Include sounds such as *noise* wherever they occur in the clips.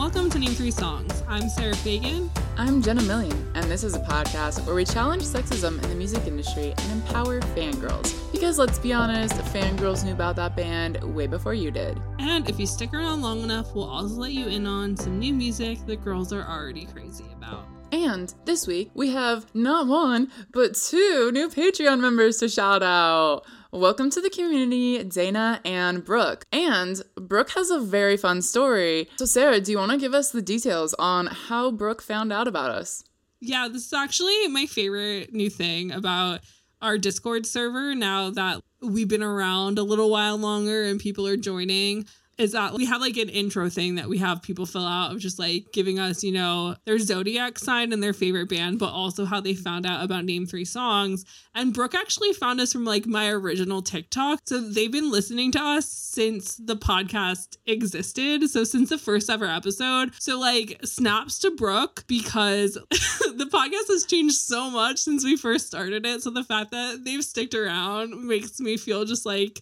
Welcome to Name Three Songs. I'm Sarah Fagan. I'm Jenna Million, and this is a podcast where we challenge sexism in the music industry and empower fangirls. Because let's be honest, fangirls knew about that band way before you did. And if you stick around long enough, we'll also let you in on some new music that girls are already crazy about. And this week, we have not one, but two new Patreon members to shout out. Welcome to the community, Dana and Brooke. And Brooke has a very fun story. So, Sarah, do you want to give us the details on how Brooke found out about us? Yeah, this is actually my favorite new thing about our Discord server now that we've been around a little while longer and people are joining is that we have like an intro thing that we have people fill out of just like giving us, you know, their zodiac sign and their favorite band, but also how they found out about Name Three Songs. And Brooke actually found us from like my original TikTok. So they've been listening to us since the podcast existed. So since the first ever episode. So like snaps to Brooke because *laughs* the podcast has changed so much since we first started it. So the fact that they've sticked around makes me feel just like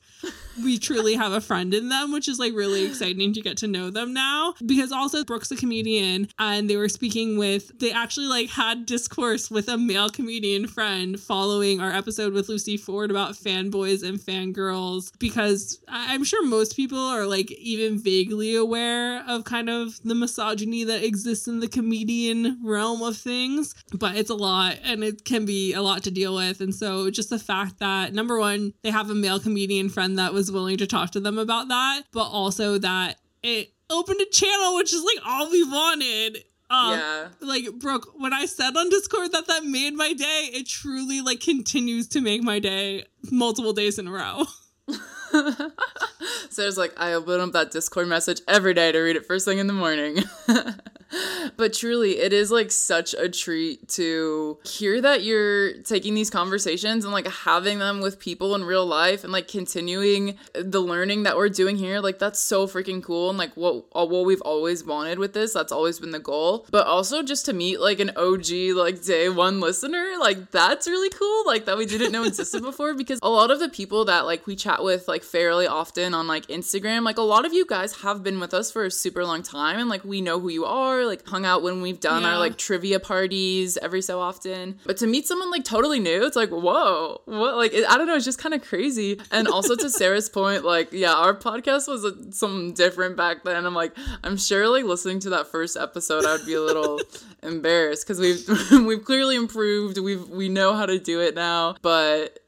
we truly have a friend in them, which is like really exciting to get to know them now. Because also Brooke's a comedian and they were speaking with, they actually like had discourse with a male comedian friend following our episode with Lucy Ford about fanboys and fangirls. Because I'm sure most people are like even vaguely aware of kind of the misogyny that exists in the comedian realm of things, but it's a lot and it can be a lot to deal with. And so just the fact that number one, they have a male comedian friend that was willing to talk to them about that, but also that it opened a channel, which is like all we wanted. Um, Yeah. Like Brooke, when I said on Discord that that made my day, it truly like continues to make my day multiple days in a row. *laughs* *laughs* Sarah's like, I open up that Discord message every day to read it first thing in the morning. *laughs* but truly, it is like such a treat to hear that you're taking these conversations and like having them with people in real life and like continuing the learning that we're doing here. Like, that's so freaking cool. And like, what, uh, what we've always wanted with this, that's always been the goal. But also just to meet like an OG, like day one listener, like, that's really cool. Like, that we didn't know existed *laughs* before because a lot of the people that like we chat with like fairly often on like Instagram, like a lot of you guys have been with us for a super long time and like we know who you are, like hung out when we've done Yeah. our like trivia parties every so often. But to meet someone like totally new, it's like, whoa, what? Like, it, I don't know, it's just kind of crazy. And also to Sarah's *laughs* point, like, yeah, our podcast was uh, something different back then. I'm like, I'm sure like listening to that first episode, I would be a little *laughs* embarrassed because we've *laughs* we've clearly improved. We've we know how to do it now, but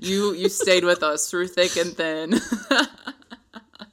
you you stayed with us through thick and thin.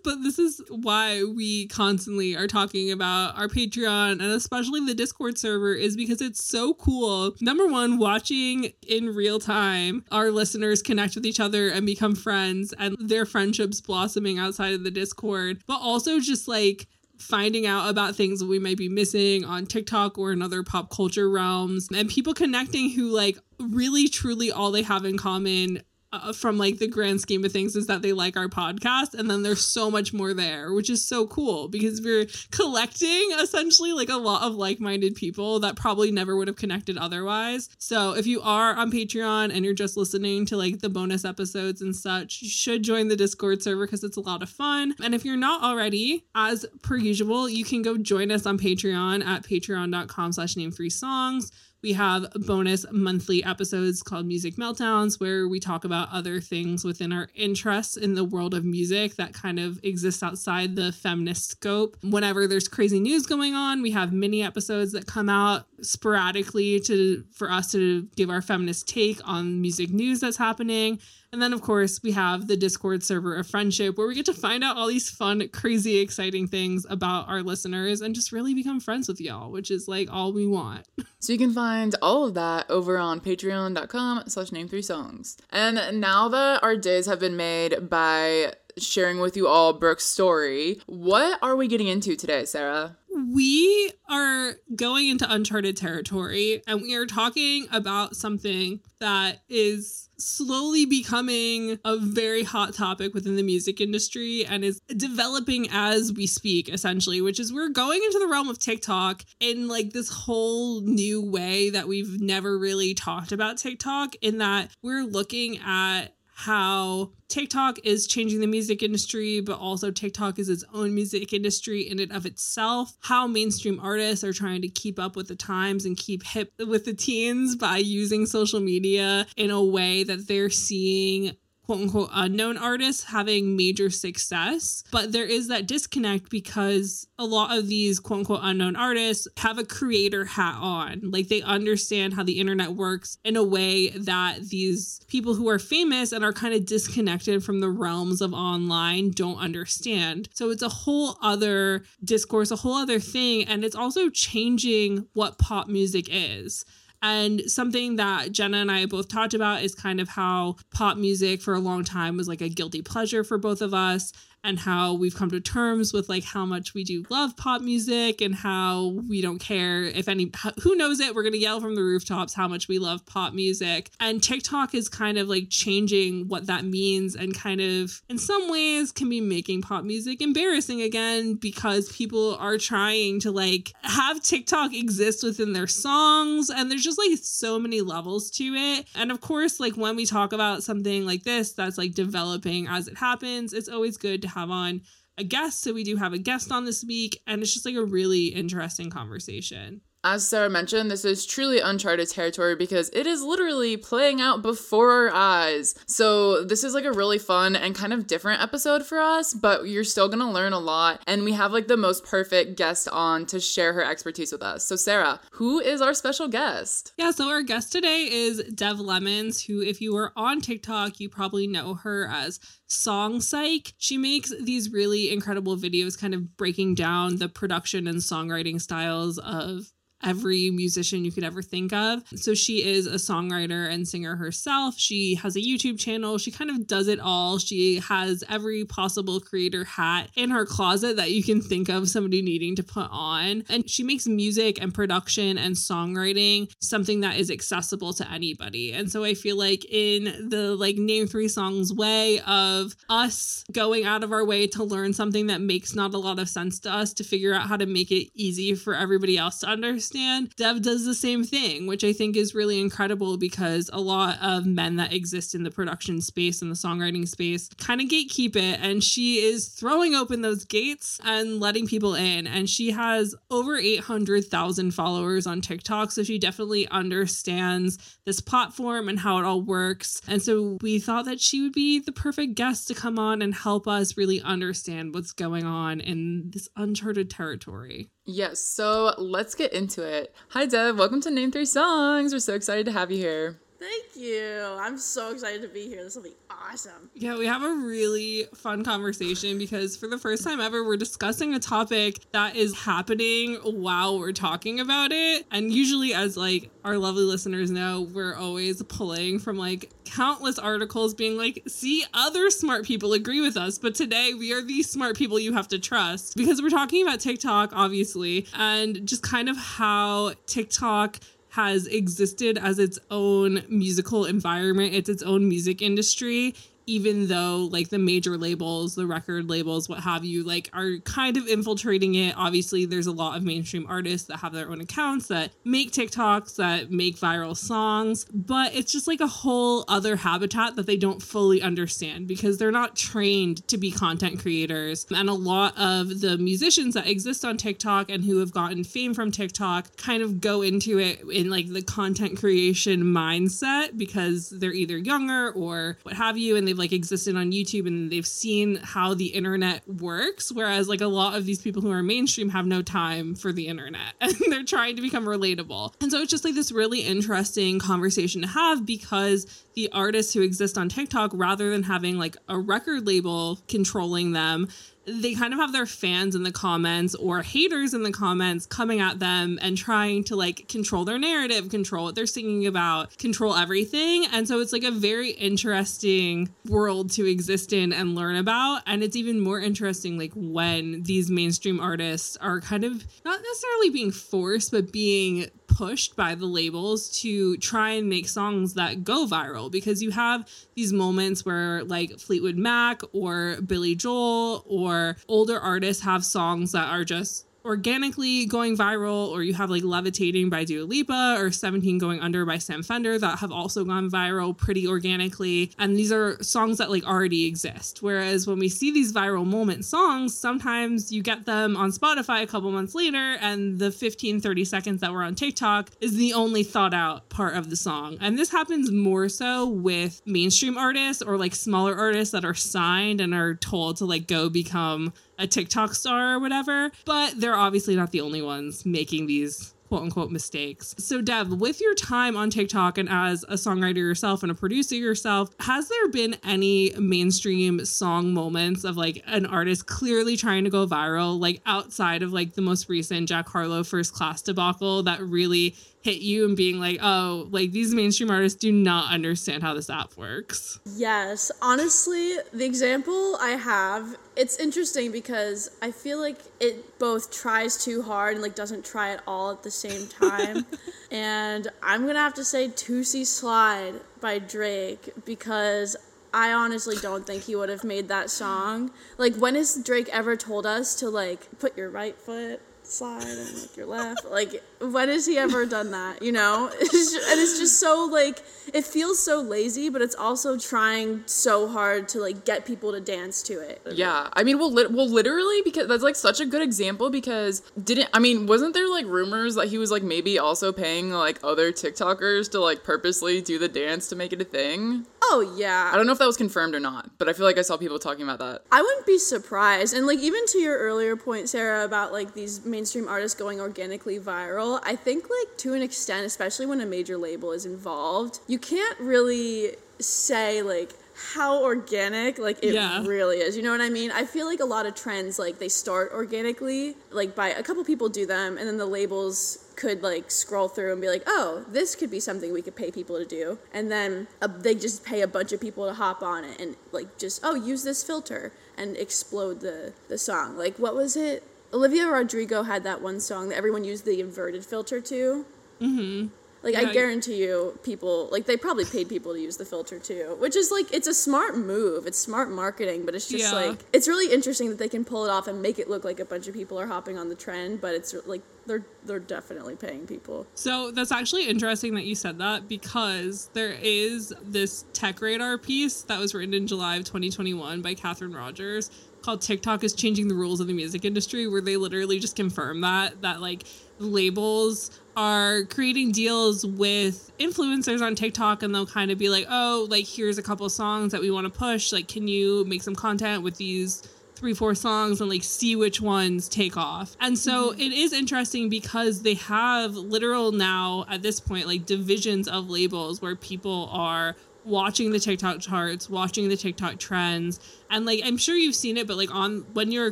But this is why we constantly are talking about our Patreon and especially the Discord server is because it's so cool. Number one, watching in real time our listeners connect with each other and become friends and their friendships blossoming outside of the Discord, but also just like finding out about things we might be missing on TikTok or in other pop culture realms and people connecting who like really truly all they have in common uh, from like the grand scheme of things is that they like our podcast and then there's so much more there which is so cool because we're collecting essentially like a lot of like-minded people that probably never would have connected otherwise. So if you are on patreon and you're just listening to like the bonus episodes and such you should join the discord server because it's a lot of fun. And if you're not already as per usual you can go join us on patreon at patreon.com slash name three songs we have bonus monthly episodes called Music Meltdowns, where we talk about other things within our interests in the world of music that kind of exists outside the feminist scope. Whenever there's crazy news going on, we have mini episodes that come out sporadically to for us to give our feminist take on music news that's happening. And then, of course, we have the Discord server of friendship where we get to find out all these fun, crazy, exciting things about our listeners and just really become friends with y'all, which is like all we want. *laughs* So you can find all of that over on patreon.com slash name three songs. And now that our days have been made by sharing with you all Brooke's story. What are we getting into today, Sarah? We are going into uncharted territory and we are talking about something that is slowly becoming a very hot topic within the music industry and is developing as we speak essentially which is we're going into the realm of TikTok in like this whole new way that we've never really talked about TikTok in that we're looking at how TikTok is changing the music industry, but also TikTok is its own music industry in and of itself. How mainstream artists are trying to keep up with the times and keep hip with the teens by using social media in a way that they're seeing quote unquote unknown artists having major success. But there is that disconnect because a lot of these quote unquote unknown artists have a creator hat on. Like they understand how the internet works in a way that these people who are famous and are kind of disconnected from the realms of online don't understand. So it's a whole other discourse, a whole other thing. And it's also changing what pop music is. And something that Jenna and I both talked about is kind of how pop music for a long time was like a guilty pleasure for both of us and how we've come to terms with like how much we do love pop music and how we don't care if any who knows it we're going to yell from the rooftops how much we love pop music. And TikTok is kind of like changing what that means and kind of in some ways can be making pop music embarrassing again because people are trying to like have TikTok exist within their songs and there's just like so many levels to it. And of course like when we talk about something like this that's like developing as it happens it's always good to have on a guest. So we do have a guest on this week, and it's just like a really interesting conversation. As Sarah mentioned, this is truly uncharted territory because it is literally playing out before our eyes. So, this is like a really fun and kind of different episode for us, but you're still gonna learn a lot. And we have like the most perfect guest on to share her expertise with us. So, Sarah, who is our special guest? Yeah, so our guest today is Dev Lemons, who, if you were on TikTok, you probably know her as Song Psych. She makes these really incredible videos, kind of breaking down the production and songwriting styles of every musician you could ever think of. So she is a songwriter and singer herself. She has a YouTube channel. She kind of does it all. She has every possible creator hat in her closet that you can think of somebody needing to put on. And she makes music and production and songwriting something that is accessible to anybody. And so I feel like in the like name three songs way of us going out of our way to learn something that makes not a lot of sense to us to figure out how to make it easy for everybody else to understand understand, Dev does the same thing, which I think is really incredible because a lot of men that exist in the production space and the songwriting space kind of gatekeep it. And she is throwing open those gates and letting people in. And she has over 800,000 followers on TikTok. So she definitely understands this platform and how it all works. And so we thought that she would be the perfect guest to come on and help us really understand what's going on in this uncharted territory. Yes, so let's get into it. Hi, Dev. Welcome to Name Three Songs. We're so excited to have you here. Thank you. I'm so excited to be here. This will be awesome. Yeah, we have a really fun conversation because for the first time ever, we're discussing a topic that is happening while we're talking about it. And usually, as like our lovely listeners know, we're always pulling from like countless articles being like, see, other smart people agree with us. But today, we are the smart people you have to trust because we're talking about TikTok, obviously, and just kind of how TikTok has existed as its own musical environment. It's its own music industry even though like the major labels, the record labels, what have you, like are kind of infiltrating it. Obviously, there's a lot of mainstream artists that have their own accounts that make TikToks, that make viral songs, but it's just like a whole other habitat that they don't fully understand because they're not trained to be content creators. And a lot of the musicians that exist on TikTok and who have gotten fame from TikTok kind of go into it in like the content creation mindset because they're either younger or what have you, and they they've like existed on YouTube and they've seen how the internet works. Whereas like a lot of these people who are mainstream have no time for the internet *laughs* and they're trying to become relatable. And so it's just like this really interesting conversation to have because the artists who exist on TikTok, rather than having like a record label controlling them, they kind of have their fans in the comments or haters in the comments coming at them and trying to like control their narrative, control what they're singing about, control everything. And so it's like a very interesting world to exist in and learn about. And it's even more interesting like when these mainstream artists are kind of not necessarily being forced, but being pushed by the labels to try and make songs that go viral because you have these moments where like Fleetwood Mac or Billy Joel or older artists have songs that are just organically going viral, or you have like Levitating by Dua Lipa or 17 Going Under by Sam Fender that have also gone viral pretty organically. And these are songs that like already exist. Whereas when we see these viral moment songs, sometimes you get them on Spotify a couple months later, and the 15, 30 seconds that were on TikTok is the only thought out part of the song. And this happens more so with mainstream artists or like smaller artists that are signed and are told to like go become a TikTok star or whatever, but they're obviously not the only ones making these quote unquote mistakes. So, Dev, with your time on TikTok and as a songwriter yourself and a producer yourself, has there been any mainstream song moments of like an artist clearly trying to go viral, like outside of like the most recent Jack Harlow first class debacle that really hit you and being like, oh, like these mainstream artists do not understand how this app works? Yes, honestly, the example I have, it's interesting because I feel like it both tries too hard and like doesn't try at all at the same *laughs* time. and I'm gonna have to say Toosie Slide by Drake because I honestly don't think he would have made that song. Like, when has Drake ever told us to like put your right foot slide and like your left. Like, when has he ever done that? You know, *laughs* it's just, and it's just so like it feels so lazy, but it's also trying so hard to like get people to dance to it. Yeah, I mean, well, li- well, literally because that's like such a good example because didn't I mean, wasn't there like rumors that he was like maybe also paying like other TikTokers to like purposely do the dance to make it a thing? Oh yeah. I don't know if that was confirmed or not, but I feel like I saw people talking about that. I wouldn't be surprised. And like even to your earlier point, Sarah, about like these mainstream artists going organically viral, I think like to an extent, especially when a major label is involved, you can't really say like how organic like it Yeah. really is. You know what I mean? I feel like a lot of trends like they start organically, like by a couple people do them and then the labels could like scroll through and be like, "Oh, this could be something we could pay people to do." And then uh, they just pay a bunch of people to hop on it and like just, "Oh, use this filter." And explode the the song. Like what was it? Olivia Rodrigo had that one song that everyone used the inverted filter to. Mm-hmm. Like Yeah, I guarantee you, people like they probably paid people to use the filter too, which is like it's a smart move. It's smart marketing, but it's just Yeah. like it's really interesting that they can pull it off and make it look like a bunch of people are hopping on the trend, but it's like they're they're definitely paying people. So that's actually interesting that you said that because there is this tech radar piece that was written in July of 2021 by Catherine Rogers called TikTok is changing the rules of the music industry where they literally just confirm that that like labels are creating deals with influencers on TikTok and they'll kind of be like, "Oh, like here's a couple songs that we want to push. Like can you make some content with these three four songs and like see which ones take off and so mm-hmm. it is interesting because they have literal now at this point like divisions of labels where people are watching the TikTok charts, watching the TikTok trends. And like I'm sure you've seen it, but like on when you're a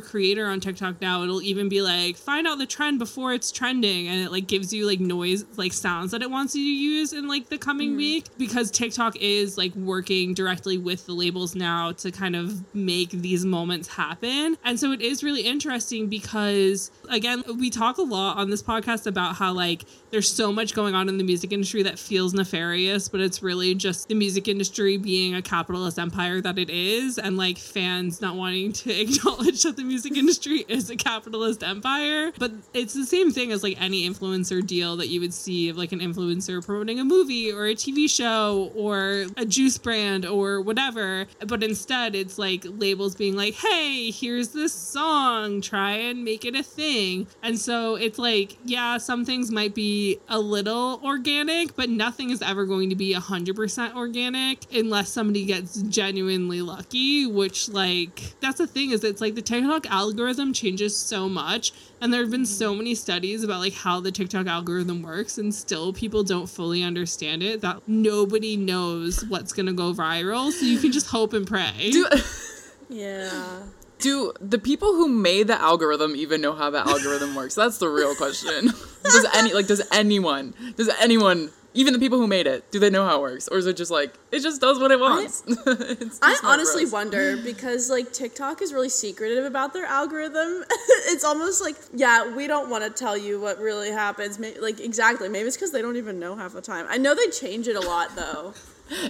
creator on TikTok now, it'll even be like find out the trend before it's trending. And it like gives you like noise like sounds that it wants you to use in like the coming mm. week. Because TikTok is like working directly with the labels now to kind of make these moments happen. And so it is really interesting because again, we talk a lot on this podcast about how like there's so much going on in the music industry that feels nefarious, but it's really just the music industry being a capitalist empire that it is, and like fans not wanting to *laughs* acknowledge that the music industry is a capitalist empire. But it's the same thing as like any influencer deal that you would see of like an influencer promoting a movie or a TV show or a juice brand or whatever. But instead, it's like labels being like, hey, here's this song, try and make it a thing. And so it's like, yeah, some things might be a little organic, but nothing is ever going to be 100% organic unless somebody gets genuinely lucky, which, like, that's the thing is it's like the TikTok algorithm changes so much. And there have been so many studies about like how the TikTok algorithm works, and still people don't fully understand it. That nobody knows what's gonna go viral, so you can just hope and pray. Do, *laughs* Yeah. Do the people who made the algorithm even know how the algorithm works? That's the real question. *laughs* does any like does anyone does anyone even the people who made it do they know how it works or is it just like it just does what it wants? *laughs* I for honestly us. wonder *laughs* because like TikTok is really secretive about their algorithm. *laughs* it's almost like yeah, we don't want to tell you what really happens. May- like exactly, maybe it's because they don't even know half the time. I know they change it a lot though.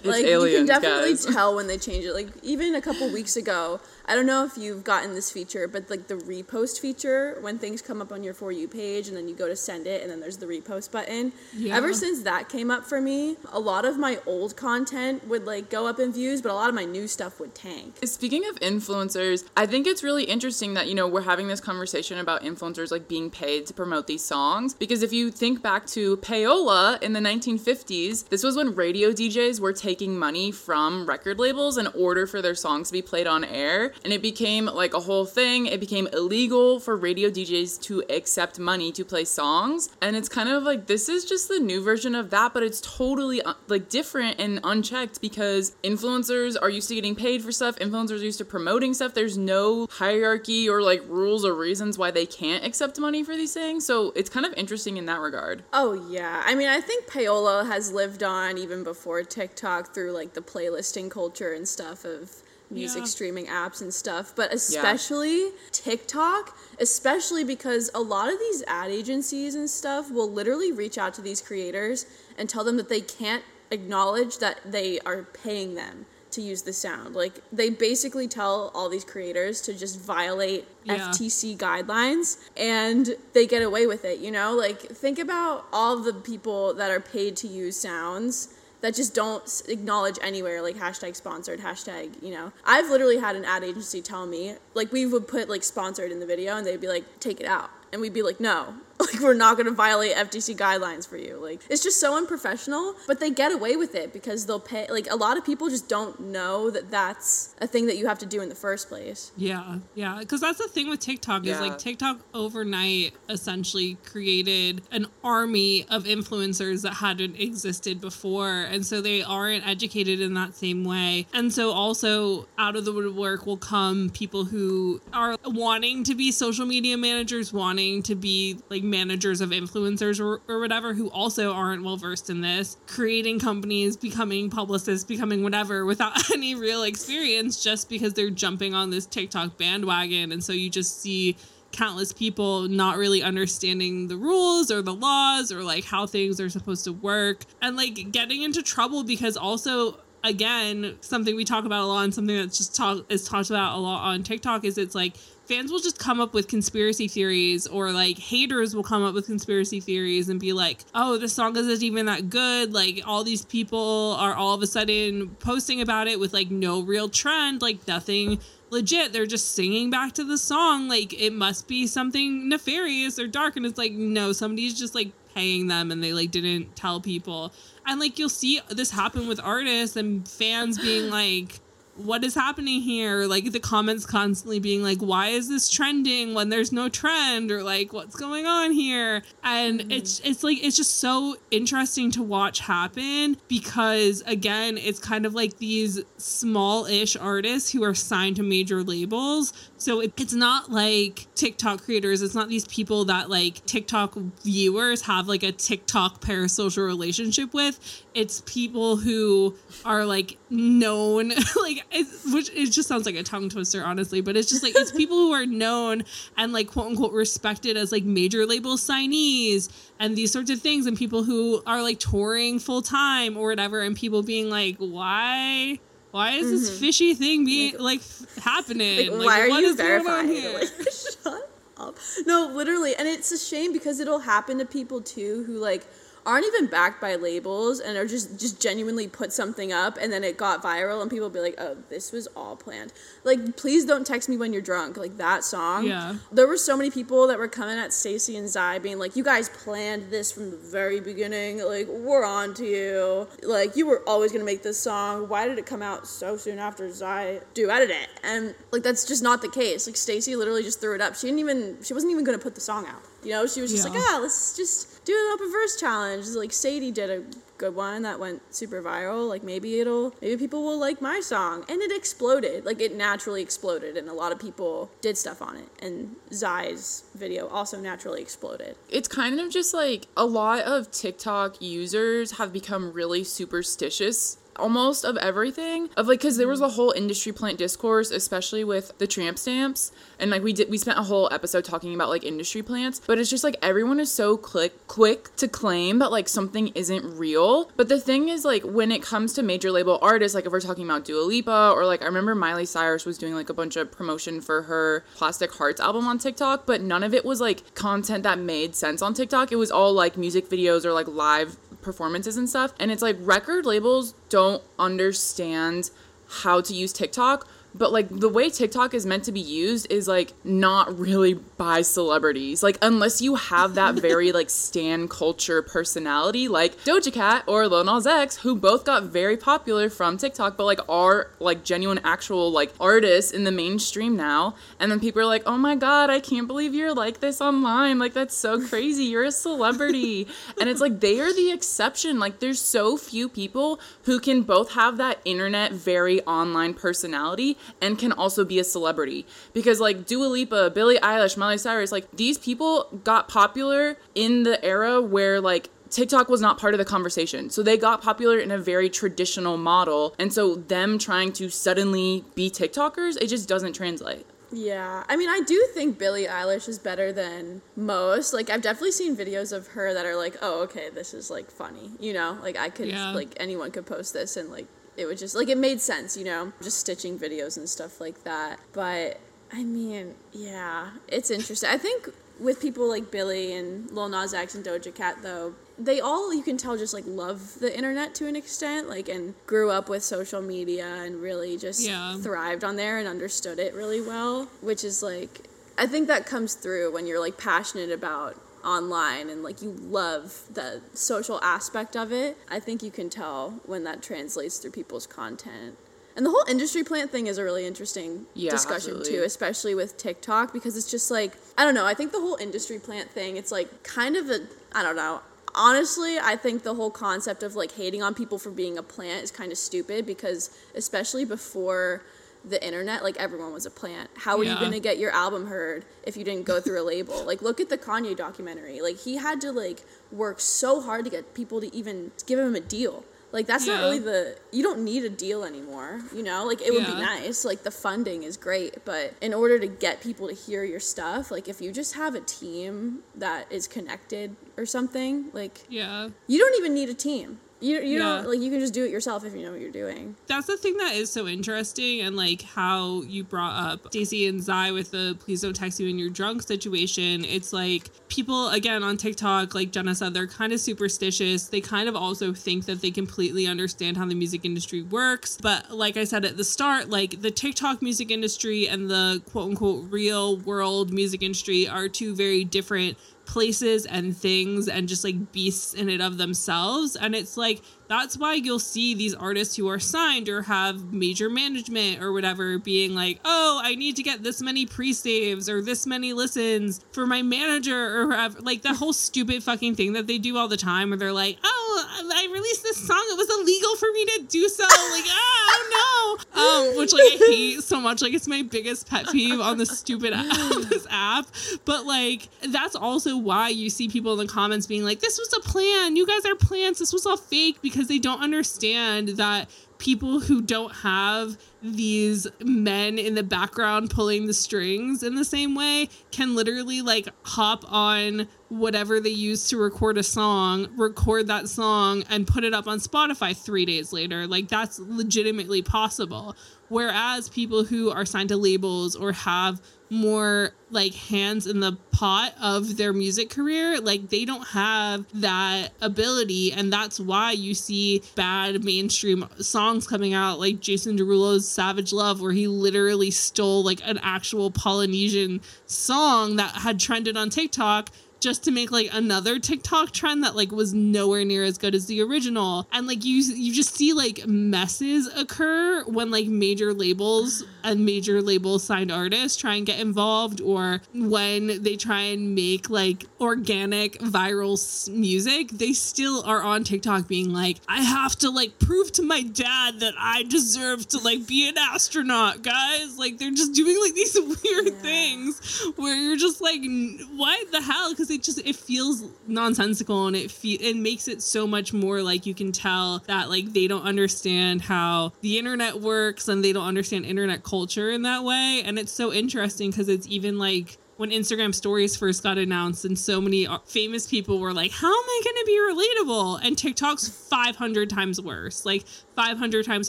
like you can definitely guys. tell when they change it. Like even a couple weeks ago, I don't know if you've gotten this feature, but like the repost feature when things come up on your for you page and then you go to send it and then there's the repost button. Yeah. Ever since that came up for me, a lot of my old content would like go up in views, but a lot of my new stuff would tank. Speaking of influencers, I think it's really interesting that, you know, we're having this conversation about influencers like being paid to promote these songs. Because if you think back to payola in the 1950s, this was when radio DJs were taking money from record labels in order for their songs to be played on air. And it became like a whole thing. It became illegal for radio DJs to accept money to play songs. And it's kind of like this is just the new version of that, but it's totally uh, like different and unchecked because influencers are used to getting paid for stuff. Influencers used to promoting stuff. There's no hierarchy or like rules or reasons why they can't accept money for these things. So it's kind of interesting in that regard. Oh yeah, I mean I think payola has lived on even before TikTok through like the playlisting culture and stuff of music Yeah. streaming apps and stuff, but especially TikTok, especially because a lot of these ad agencies and stuff will literally reach out to these creators and tell them that they can't acknowledge that they are paying them to use the sound. Like they basically tell all these creators to just violate Yeah. FTC guidelines and they get away with it, you know? Like think about all the people that are paid to use sounds that just don't acknowledge anywhere like hashtag sponsored hashtag you know. I've literally had an ad agency tell me like we would put like sponsored in the video and they'd be like take it out. And we'd be like no *laughs* like we're not going to violate ftc guidelines for you. Like it's just so unprofessional but they get away with it because they'll pay like a lot of people just don't know that that's a thing that you have to do in the first place. Yeah, yeah, because that's the thing with TikTok is like TikTok overnight essentially created an army of influencers that hadn't existed before, and so they aren't educated in that same way. And so also out of the woodwork will come people who are wanting to be social media managers, wanting to be like managers of influencers or, or whatever, who also aren't well versed in this, creating companies, becoming publicists, becoming whatever without *laughs* any real experience just because they're jumping on this TikTok bandwagon. And so you just see countless people not really understanding the rules or the laws or like how things are supposed to work and like getting into trouble because also again something we talk about a lot and something that's just talk is talked about a lot on TikTok is it's like fans will just come up with conspiracy theories or like haters will come up with conspiracy theories and be like oh this song isn't even that good. Like all these people are all of a sudden posting about it with like no real trend like nothing legit. They're just singing back to the song. Like it must be something nefarious or dark. And it's like no somebody's just like paying them and they like didn't tell people. And like you'll see this happen with artists and fans being like what is happening here? Like the comments constantly being like why is this trending when there's no trend? or like what's going on here? And mm-hmm. it's it's like it's just so interesting to watch happen because again it's kind of like these small-ish artists who are signed to major labels. So it, it's not like tiktok creators it's not these people that like tiktok viewers have like a tiktok parasocial relationship with it's people who are like known *laughs* like it's, which it just sounds like a tongue twister honestly but it's just like it's people who are known and like quote unquote respected as like major label signees and these sorts of things and people who are like touring full time or whatever and people being like why why is this fishy thing being like, f- happening Mm-hmm. like, why are what you is going on verifying here? Like, *laughs* shut up no literally and it's a shame because it'll happen to people too who like aren't even backed by labels and are just just genuinely put something up and then it got viral and people be like oh this was all planned like please don't text me when you're drunk like that song Yeah. there were so many people that were coming at Stacey and Zai being like, "You guys planned this from the very beginning. Like, we're on to you. Like, you were always gonna make this song. Why did it come out so soon after Zai duetted it?" And like, that's just not the case. Like, Stacey literally just threw it up. She didn't even. She wasn't even gonna put the song out. You know, she was just Yeah. like, "Ah, let's just do an open verse challenge." Like Sadie did a good one that went super viral. Like maybe it'll maybe people will like my song. And it exploded. Like it naturally exploded and a lot of people did stuff on it. And Zai's video also naturally exploded. It's kind of just like a lot of TikTok users have become really superstitious almost of everything of like because there was a whole industry plant discourse especially with the tramp stamps. And like we did we spent a whole episode talking about like industry plants. But it's just like everyone is so quick quick to claim that like something isn't real. But the thing is like when it comes to major label artists like if we're talking about Dua Lipa or like I remember Miley Cyrus was doing like a bunch of promotion for her Plastic Hearts album on TikTok but none of it was like content that made sense on TikTok. It was all like music videos or like live performances and stuff. And it's like record labels don't understand how to use TikTok but like the way TikTok is meant to be used is like not really by celebrities. Like unless you have that *laughs* very like stan culture personality like Doja Cat or Lil Nas X who both got very popular from TikTok but like are like genuine actual like artists in the mainstream now and then people are like, "Oh my god, I can't believe you're like this online. Like that's so crazy. You're a celebrity." *laughs* and it's like they are the exception. Like there's so few people who can both have that internet very online personality and can also be a celebrity. Because like Dua Lipa, Billie Eilish, Miley Cyrus, like these people got popular in the era where like TikTok was not part of the conversation. So they got popular in a very traditional model. And so them trying to suddenly be TikTokers, it just doesn't translate. Yeah, I mean, I do think Billie Eilish is better than most. Like, I've definitely seen videos of her that are like, oh, okay, this is like funny, you know? Like, I could, Yeah. like, anyone could post this and like, it would just, like, it made sense, you know? Just stitching videos and stuff like that. But, I mean, yeah, it's interesting. I think with people like Billie and Lil Nas X and Doja Cat, though, they all you can tell just like love the internet to an extent, like and grew up with social media and really just Yeah. thrived on there and understood it really well, which is like I think that comes through when you're like passionate about online and like you love the social aspect of it. I think you can tell when that translates through people's content. And the whole industry plant thing is a really interesting Yeah, discussion absolutely. too, especially with TikTok because it's just like I don't know, I think the whole industry plant thing it's like kind of a I don't know. Honestly, I think the whole concept of like hating on people for being a plant is kind of stupid because especially before the internet, like everyone was a plant. How are you going to get your album heard if you didn't go through a label? Like look at the Kanye documentary. Like he had to like work so hard to get people to even give him a deal. Like that's not really the you don't need a deal anymore, you know? Like it would be nice. Like the funding is great, but in order to get people to hear your stuff, like if you just have a team that is connected or something, like Yeah. you don't even need a team. You you Yeah. don't like you can just do it yourself if you know what you're doing. That's the thing that is so interesting, and like how you brought up Stacey and Zai with the "please don't text you when you're drunk" situation. It's like people again on TikTok, like Jenna said, they're kind of superstitious. They kind of also think that they completely understand how the music industry works. But like I said at the start, like the TikTok music industry and the quote unquote real world music industry are two very different places and things and just like beasts in it of themselves. And it's like that's why you'll see these artists who are signed or have major management or whatever being like oh i need to get this many pre-saves or this many listens for my manager or whatever like the whole stupid fucking thing that they do all the time where they're like oh i released this song it was illegal for me to do so like oh no. Um which like i hate so much like it's my biggest pet peeve on this stupid app, *laughs* this app. But like that's also why you see people in the comments being like this was a plan. You guys are plants. This was all fake because they don't understand that people who don't have these men in the background pulling the strings in the same way can literally like hop on whatever they use to record a song, record that song, and put it up on Spotify three days later. Like that's legitimately possible. Whereas people who are signed to labels or have more like hands in the pot of their music career, like they don't have that ability. And that's why you see bad mainstream songs coming out, like Jason Derulo's Savage Love, where he literally stole like an actual Polynesian song that had trended on TikTok just to make like another TikTok trend that like was nowhere near as good as the original. And like you you just see like messes occur when like major labels and major label signed artists try and get involved or when they try and make like organic viral music, they still are on TikTok being like, I have to like prove to my dad that I deserve to like be an astronaut, guys. Like they're just doing like these *laughs* weird things where you're just like, "N- what the hell? Because it just it feels nonsensical and it fe- it makes it so much more like you can tell that like they don't understand how the internet works and they don't understand internet culture in that way. And it's so interesting because it's even like when Instagram stories first got announced and so many uh, famous people were like, how am I going to be relatable? And TikTok's 500 times worse, like 500 times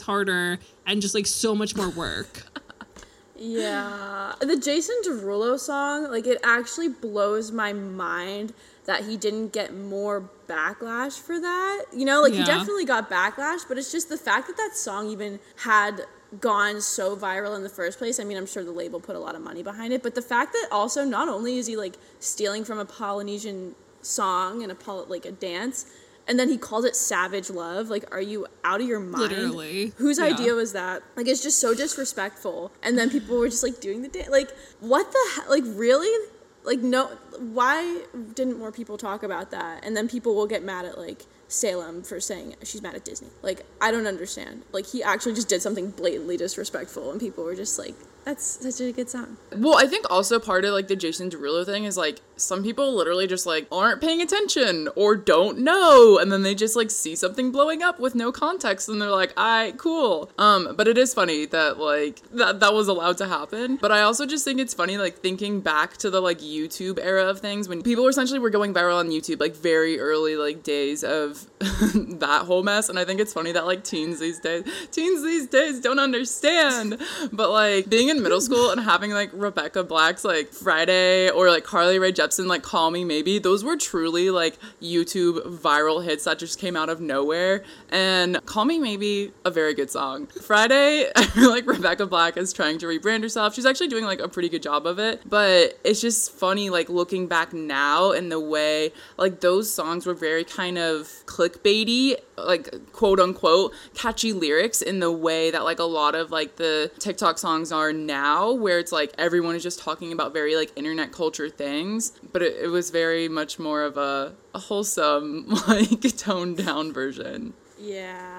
harder and just like so much more work. *laughs* Yeah. The Jason Derulo song, like it actually blows my mind that he didn't get more backlash for that. You know, like he definitely got backlash, but it's just the fact that that song even had gone so viral in the first place. I mean, I'm sure the label put a lot of money behind it, but the fact that also not only is he like stealing from a Polynesian song and a pol- like a dance, and then he called it savage love. Like, are you out of your mind? Literally. Whose Yeah. idea was that? Like, it's just so disrespectful. And then people were just like doing the dance. Like, what the hell? Like, really? Like, no. Why didn't more people talk about that? And then people will get mad at like Salem for saying she's mad at Disney. Like, I don't understand. Like, he actually just did something blatantly disrespectful, and people were just like, "That's such a good song." Well, I think also part of like the Jason Derulo thing is like some people literally just like aren't paying attention or don't know, and then they just like see something blowing up with no context, and they're like, "I cool." Um, but it is funny that like that that was allowed to happen. But I also just think it's funny like thinking back to the like YouTube era of things when people essentially were going viral on YouTube like very early like days of *laughs* that whole mess, and I think it's funny that like teens these days, teens these days don't understand, but like being in middle school and having like Rebecca Black's like Friday or like Carly Rae Jepsen like Call Me Maybe, those were truly like YouTube viral hits that just came out of nowhere. And Call Me Maybe, a very good song. Friday, I *laughs* feel like Rebecca Black is trying to rebrand herself. She's actually doing like a pretty good job of it, but it's just funny like looking back now in the way like those songs were very kind of clickbaity like quote unquote catchy lyrics in the way that like a lot of like the TikTok songs are now where it's like everyone is just talking about very like internet culture things but it, it was very much more of a, a wholesome *laughs* like toned down version Yeah.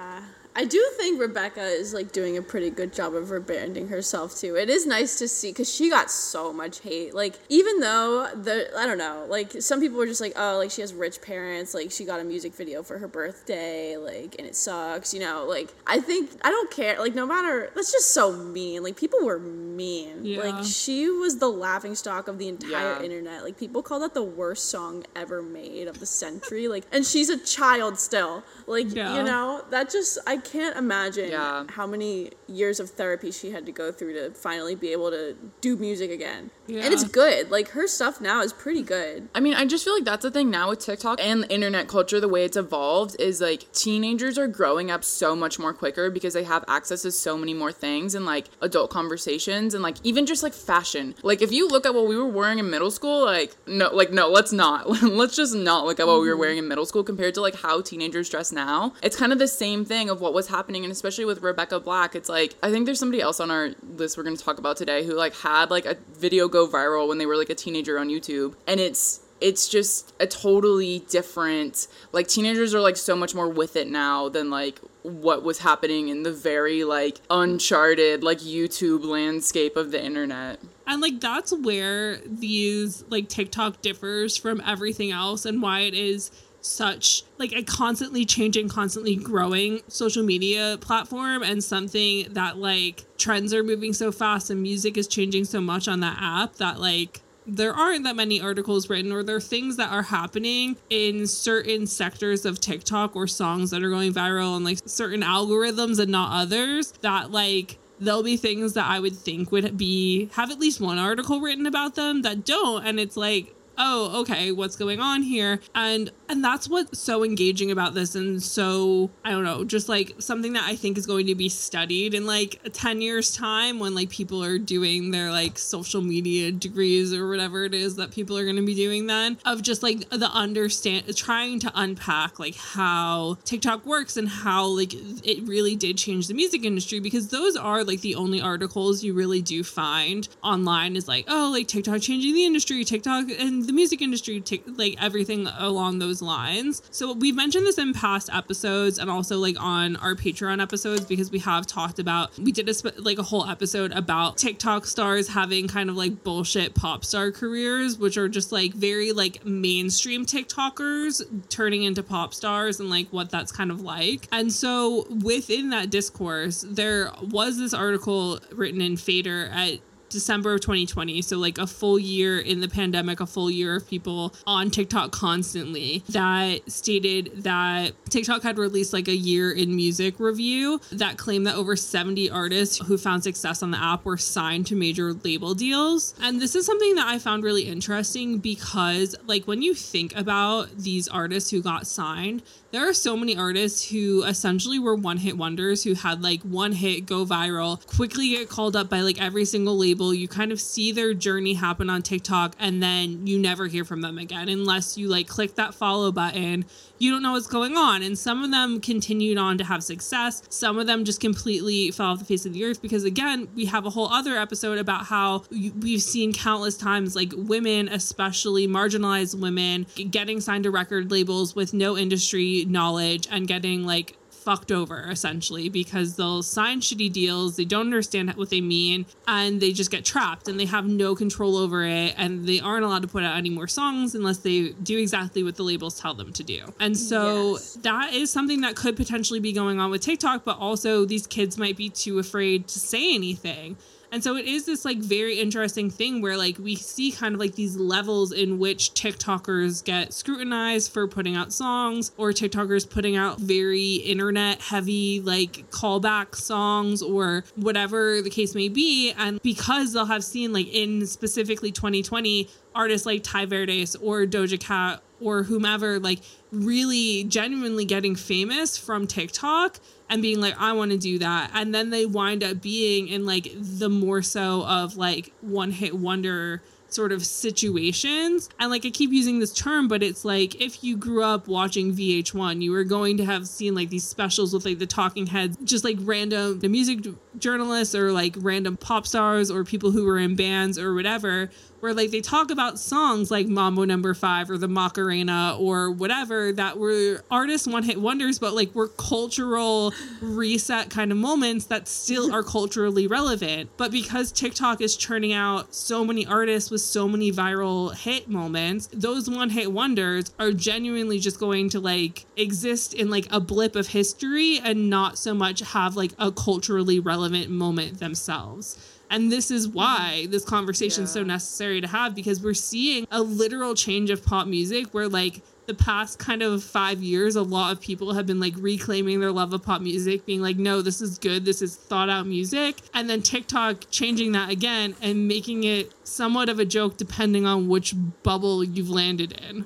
I do think Rebecca is like doing a pretty good job of rebranding herself too. It is nice to see because she got so much hate. Like even though the I don't know, like some people were just like, oh, like she has rich parents, like she got a music video for her birthday, like and it sucks, you know. Like I think I don't care. Like no matter, that's just so mean. Like people were mean. Yeah. Like she was the laughing stock of the entire Yeah. internet. Like people call that the worst song ever made of the century. Like and she's a child still. Like Yeah. you know that just I can't imagine Yeah. how many years of therapy she had to go through to finally be able to do music again. And it's good. Like her stuff now is pretty good. I mean, I just feel like that's the thing now with TikTok and the internet culture, the way it's evolved is like teenagers are growing up so much more quicker because they have access to so many more things and like adult conversations and like even just like fashion. Like if you look at what we were wearing in middle school, like no, like no, let's not. *laughs* let's just not look at what we were mm-hmm. wearing in middle school compared to like how teenagers dress now. It's kind of the same thing of what was happening and especially with Rebecca Black, it's like I think there's somebody else on our list we're going to talk about today who like had like a video go viral when they were like a teenager on YouTube and it's it's just a totally different like teenagers are like so much more with it now than like what was happening in the very like uncharted like YouTube landscape of the internet. And like that's where these like TikTok differs from everything else and why it is such like a constantly changing, constantly growing social media platform and something that like trends are moving so fast and music is changing so much on that app that like there aren't that many articles written or there are things that are happening in certain sectors of TikTok or songs that are going viral and like certain algorithms and not others that like there'll be things that I would think would be have at least one article written about them that don't. And it's like oh, okay, what's going on here? And and that's what's so engaging about this and so I don't know, just like something that I think is going to be studied in like 10 years time when like people are doing their like social media degrees or whatever it is that people are going to be doing then of just like the understand trying to unpack like how TikTok works and how like it really did change the music industry because those are like the only articles you really do find online is like oh like TikTok changing the industry TikTok and the music industry t- like everything along those lines. So we've mentioned this in past episodes and also like on our Patreon episodes because we have talked about we did a sp- like a whole episode about TikTok stars having kind of like bullshit pop star careers which are just like very like mainstream TikTokers turning into pop stars and like what that's kind of like. And so within that discourse there was this article written in Fader at December of 2020. So, like a full year in the pandemic, a full year of people on TikTok constantly that stated that TikTok had released like a year in music review that claimed that over 70 artists who found success on the app were signed to major label deals. And this is something that I found really interesting because, like, when you think about these artists who got signed, there are so many artists who essentially were one hit wonders who had like one hit go viral, quickly get called up by like every single label. You kind of see their journey happen on TikTok and then you never hear from them again unless you like click that follow button. You don't know what's going on. And some of them continued on to have success. Some of them just completely fell off the face of the earth because, again, we have a whole other episode about how we've seen countless times like women, especially marginalized women, getting signed to record labels with no industry knowledge and getting like fucked over essentially because they'll sign shitty deals, they don't understand what they mean, and they just get trapped and they have no control over it and they aren't allowed to put out any more songs unless they do exactly what the labels tell them to do. And so yes. that is something that could potentially be going on with TikTok, but also these kids might be too afraid to say anything and so it is this like very interesting thing where like we see kind of like these levels in which TikTokers get scrutinized for putting out songs or TikTokers putting out very internet heavy like callback songs or whatever the case may be. And because they'll have seen like in specifically 2020 artists like Tai Verdes or Doja Cat or whomever like really genuinely getting famous from TikTok and being like, I want to do that. And then they wind up being in like the more so of like one hit wonder sort of situations. And like I keep using this term, but it's like if you grew up watching VH1, you were going to have seen like these specials with like the talking heads, just like random the music journalists or like random pop stars or people who were in bands or whatever where like they talk about songs like Mambo Number Five or the Macarena or whatever that were artists one hit wonders, but like were cultural reset kind of moments that still are *laughs* culturally relevant. But because TikTok is churning out so many artists with so many viral hit moments, those one hit wonders are genuinely just going to like exist in like a blip of history and not so much have like a culturally relevant moment themselves. And this is mm-hmm. why this conversation is so necessary to have because we're seeing a literal change of pop music where, like, the past kind of five years, a lot of people have been like reclaiming their love of pop music, being like, no, this is good, this is thought out music. And then TikTok changing that again and making it somewhat of a joke depending on which bubble you've landed in.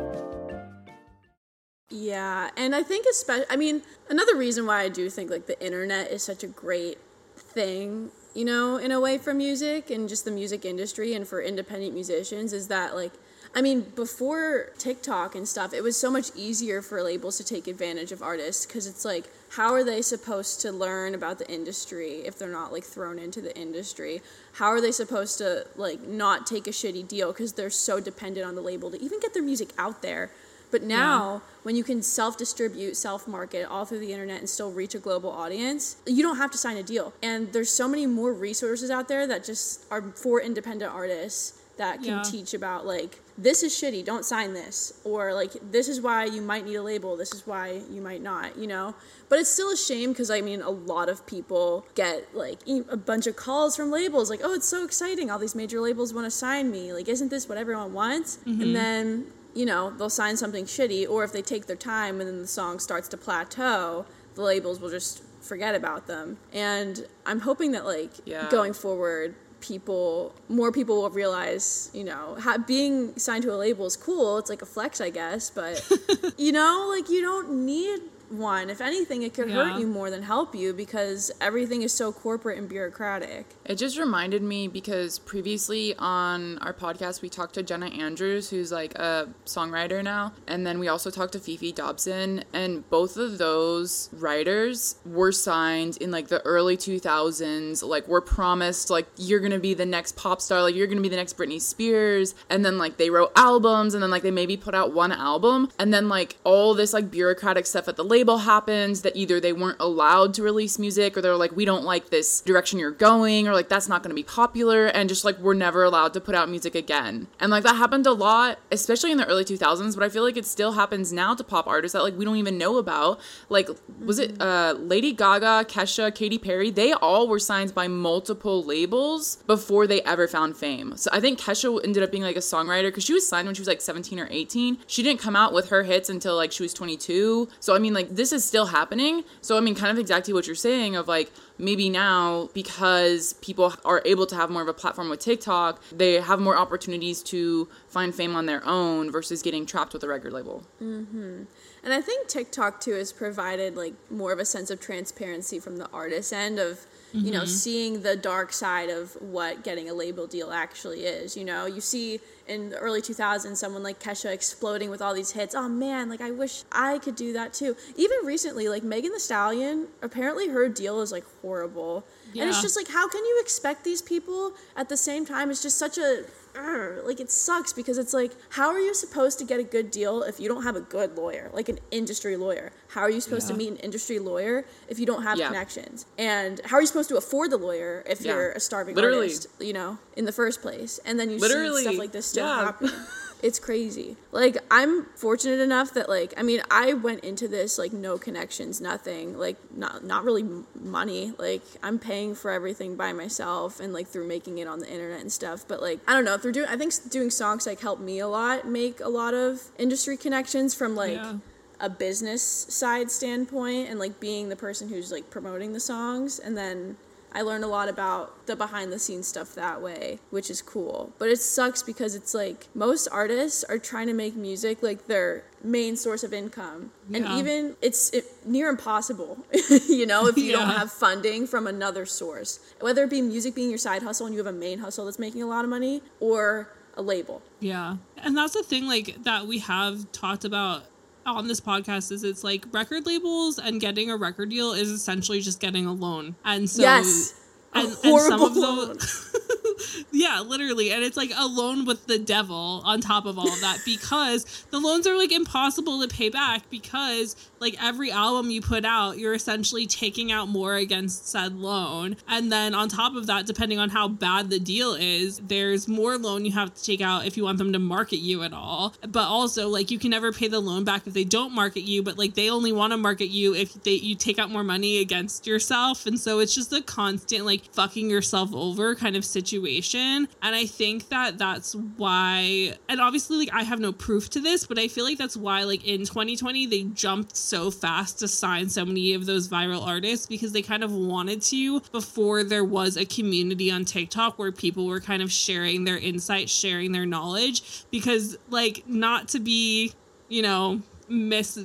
Yeah, and I think especially, I mean, another reason why I do think like the internet is such a great thing, you know, in a way for music and just the music industry and for independent musicians is that like I mean, before TikTok and stuff, it was so much easier for labels to take advantage of artists because it's like, how are they supposed to learn about the industry if they're not like thrown into the industry? How are they supposed to like not take a shitty deal because they're so dependent on the label to even get their music out there? But now, yeah. When you can self distribute, self market all through the internet and still reach a global audience, you don't have to sign a deal. And there's so many more resources out there that just are for independent artists that can yeah. teach about like this is shitty don't sign this or like this is why you might need a label this is why you might not you know but it's still a shame because i mean a lot of people get like a bunch of calls from labels like oh it's so exciting all these major labels want to sign me like isn't this what everyone wants mm-hmm. and then you know, they'll sign something shitty, or if they take their time and then the song starts to plateau, the labels will just forget about them. And I'm hoping that, like, yeah. going forward, people, more people will realize, you know, ha- being signed to a label is cool. It's like a flex, I guess, but, *laughs* you know, like, you don't need one. If anything, it could yeah. hurt you more than help you because everything is so corporate and bureaucratic. It just reminded me because previously on our podcast, we talked to Jenna Andrews, who's like a songwriter now. And then we also talked to Fefe Dobson. And both of those writers were signed in like the early 2000s. Like, were promised, like, you're going to be the next pop star, like, you're going to be the next Britney Spears. And then, like, they wrote albums and then, like, they maybe put out one album. And then, like, all this, like, bureaucratic stuff at the label label happens that either they weren't allowed to release music or they're like, we don't like this direction you're going, or like, that's not going to be popular, and just like, we're never allowed to put out music again. And like, that happened a lot, especially in the early 2000s, but I feel like it still happens now to pop artists that like we don't even know about. Like, was it uh, Lady Gaga, Kesha, Katy Perry? They all were signed by multiple labels before they ever found fame. So I think Kesha ended up being like a songwriter because she was signed when she was like 17 or 18. She didn't come out with her hits until like she was 22. So I mean, like, this is still happening. So, I mean, kind of exactly what you're saying of like, maybe now because people are able to have more of a platform with TikTok, they have more opportunities to find fame on their own versus getting trapped with a record label. Mm-hmm. And I think TikTok too has provided like more of a sense of transparency from the artist end of mm-hmm. you know, mm-hmm. seeing the dark side of what getting a label deal actually is. You know, you see in the early 2000s someone like Kesha exploding with all these hits. Oh man, like I wish I could do that too. Even recently, like Megan Thee Stallion, apparently her deal is like horrible. Yeah. And it's just like, how can you expect these people at the same time? It's just such a like it sucks because it's like how are you supposed to get a good deal if you don't have a good lawyer like an industry lawyer how are you supposed yeah. to meet an industry lawyer if you don't have yeah. connections and how are you supposed to afford the lawyer if yeah. you're a starving Literally. artist you know in the first place and then you Literally. see stuff like this still happen *laughs* it's crazy. Like I'm fortunate enough that like I mean I went into this like no connections, nothing, like not not really money. Like I'm paying for everything by myself and like through making it on the internet and stuff. But like I don't know, through doing I think doing songs like helped me a lot make a lot of industry connections from like yeah. a business side standpoint and like being the person who's like promoting the songs and then I learned a lot about the behind the scenes stuff that way, which is cool. But it sucks because it's like most artists are trying to make music like their main source of income. Yeah. And even it's it, near impossible, *laughs* you know, if you yeah. don't have funding from another source. Whether it be music being your side hustle and you have a main hustle that's making a lot of money or a label. Yeah. And that's the thing like that we have talked about on this podcast is it's like record labels and getting a record deal is essentially just getting a loan. And so yes. and, and some of those *laughs* *laughs* yeah, literally. And it's like alone with the devil on top of all of that *laughs* because the loans are like impossible to pay back because like every album you put out, you're essentially taking out more against said loan. And then on top of that, depending on how bad the deal is, there's more loan you have to take out if you want them to market you at all. But also like you can never pay the loan back if they don't market you, but like they only want to market you if they you take out more money against yourself. And so it's just a constant like fucking yourself over kind of situation. And I think that that's why and obviously like I have no proof to this, but I feel like that's why like in 2020 they jumped so fast to sign so many of those viral artists because they kind of wanted to before there was a community on TikTok where people were kind of sharing their insights, sharing their knowledge. Because, like, not to be, you know, miss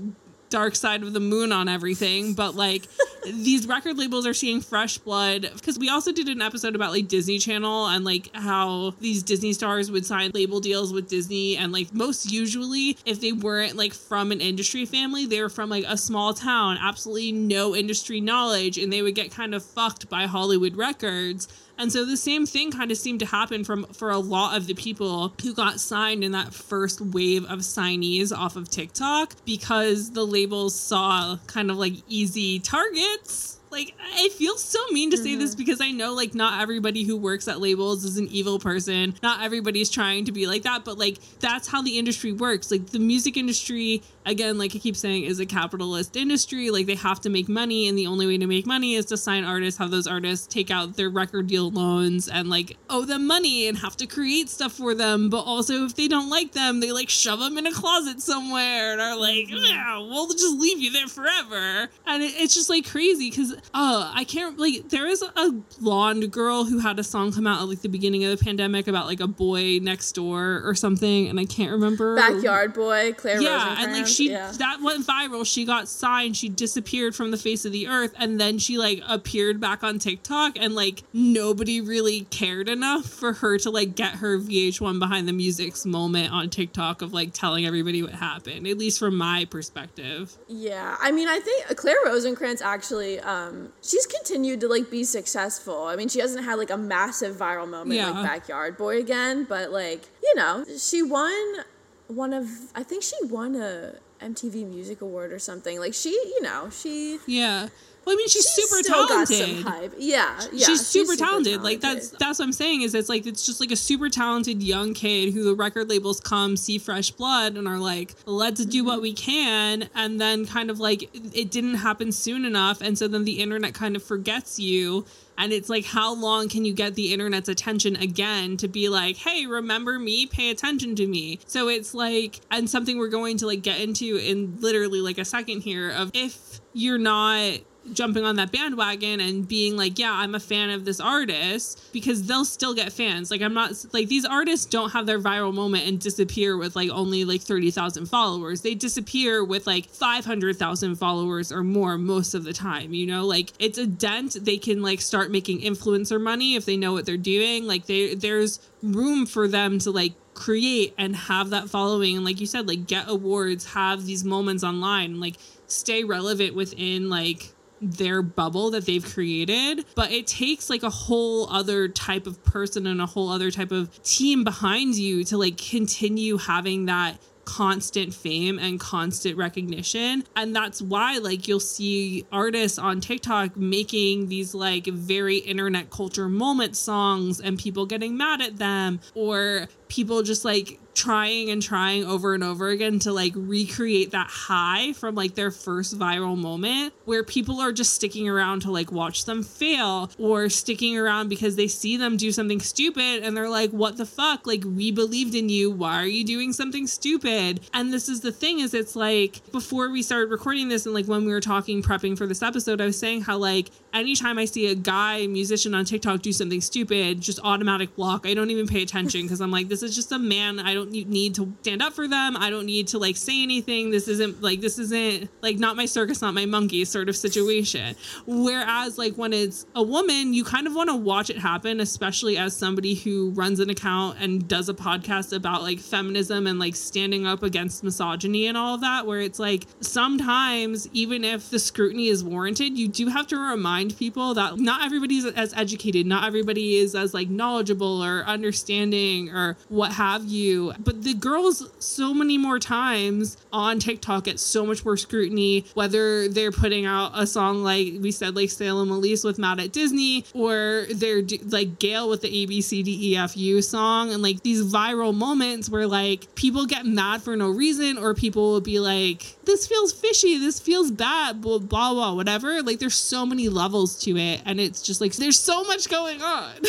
dark side of the moon on everything but like *laughs* these record labels are seeing fresh blood because we also did an episode about like Disney Channel and like how these Disney stars would sign label deals with Disney and like most usually if they weren't like from an industry family, they were from like a small town, absolutely no industry knowledge, and they would get kind of fucked by Hollywood records. And so the same thing kind of seemed to happen from for a lot of the people who got signed in that first wave of signees off of TikTok because the labels saw kind of like easy targets like I feel so mean to say mm-hmm. this because I know like not everybody who works at labels is an evil person. Not everybody's trying to be like that, but like that's how the industry works. Like the music industry, again, like I keep saying, is a capitalist industry. Like they have to make money, and the only way to make money is to sign artists, have those artists take out their record deal loans and like owe them money and have to create stuff for them. But also if they don't like them, they like shove them in a closet somewhere and are like, mm-hmm. yeah, we'll just leave you there forever. And it, it's just like crazy because oh, I can't like there is a blonde girl who had a song come out at like the beginning of the pandemic about like a boy next door or something, and I can't remember. Backyard boy, Claire. Yeah, and like she yeah. that went viral. She got signed. She disappeared from the face of the earth, and then she like appeared back on TikTok, and like nobody really cared enough for her to like get her VH1 behind the music's moment on TikTok of like telling everybody what happened. At least from my perspective. Yeah, I mean, I think Claire Rosinkranz actually. um Um, she's continued to like be successful. I mean, she hasn't had like a massive viral moment yeah. like Backyard Boy again, but like, you know, she won one of I think she won a MTV Music Award or something. Like she, you know, she Yeah. Well, I mean, she's, she's super talented. Yeah, yeah. She's super, super talented. talented. Like that's that's what I'm saying. Is it's like it's just like a super talented young kid who the record labels come see Fresh Blood and are like, let's do what mm-hmm. we can, and then kind of like it didn't happen soon enough, and so then the internet kind of forgets you. And it's like, how long can you get the internet's attention again to be like, hey, remember me? Pay attention to me. So it's like, and something we're going to like get into in literally like a second here of if you're not jumping on that bandwagon and being like, yeah, I'm a fan of this artist because they'll still get fans. Like, I'm not like these artists don't have their viral moment and disappear with like only like 30,000 followers. They disappear with like 500,000 followers or more most of the time, you know? Like, it's a dent. They can like start making influencer money if they know what they're doing. Like, they, there's room for them to like create and have that following and like you said like get awards have these moments online like stay relevant within like their bubble that they've created but it takes like a whole other type of person and a whole other type of team behind you to like continue having that constant fame and constant recognition. And that's why, like, you'll see artists on TikTok making these, like, very internet culture moment songs and people getting mad at them, or people just like trying and trying over and over again to like recreate that high from like their first viral moment where people are just sticking around to like watch them fail or sticking around because they see them do something stupid and they're like what the fuck? Like we believed in you. Why are you doing something stupid? And this is the thing is it's like before we started recording this and like when we were talking prepping for this episode I was saying how like anytime I see a guy musician on TikTok do something stupid just automatic block I don't even pay attention because I'm like this is just a man I don't need to stand up for them. I don't need to like say anything. This isn't like this isn't like not my circus, not my monkey sort of situation. Whereas like when it's a woman, you kind of want to watch it happen, especially as somebody who runs an account and does a podcast about like feminism and like standing up against misogyny and all of that, where it's like sometimes even if the scrutiny is warranted, you do have to remind people that not everybody's as educated, not everybody is as like knowledgeable or understanding or what have you. But the girls so many more times on TikTok get so much more scrutiny, whether they're putting out a song like we said, like Salem Ilese with Mad at Disney, or they're like GAYLE with the A B C D E F U song, and like these viral moments where like people get mad for no reason, or people will be like, this feels fishy, this feels bad, blah, blah, blah, whatever. Like there's so many levels to it, and it's just like there's so much going on. *laughs*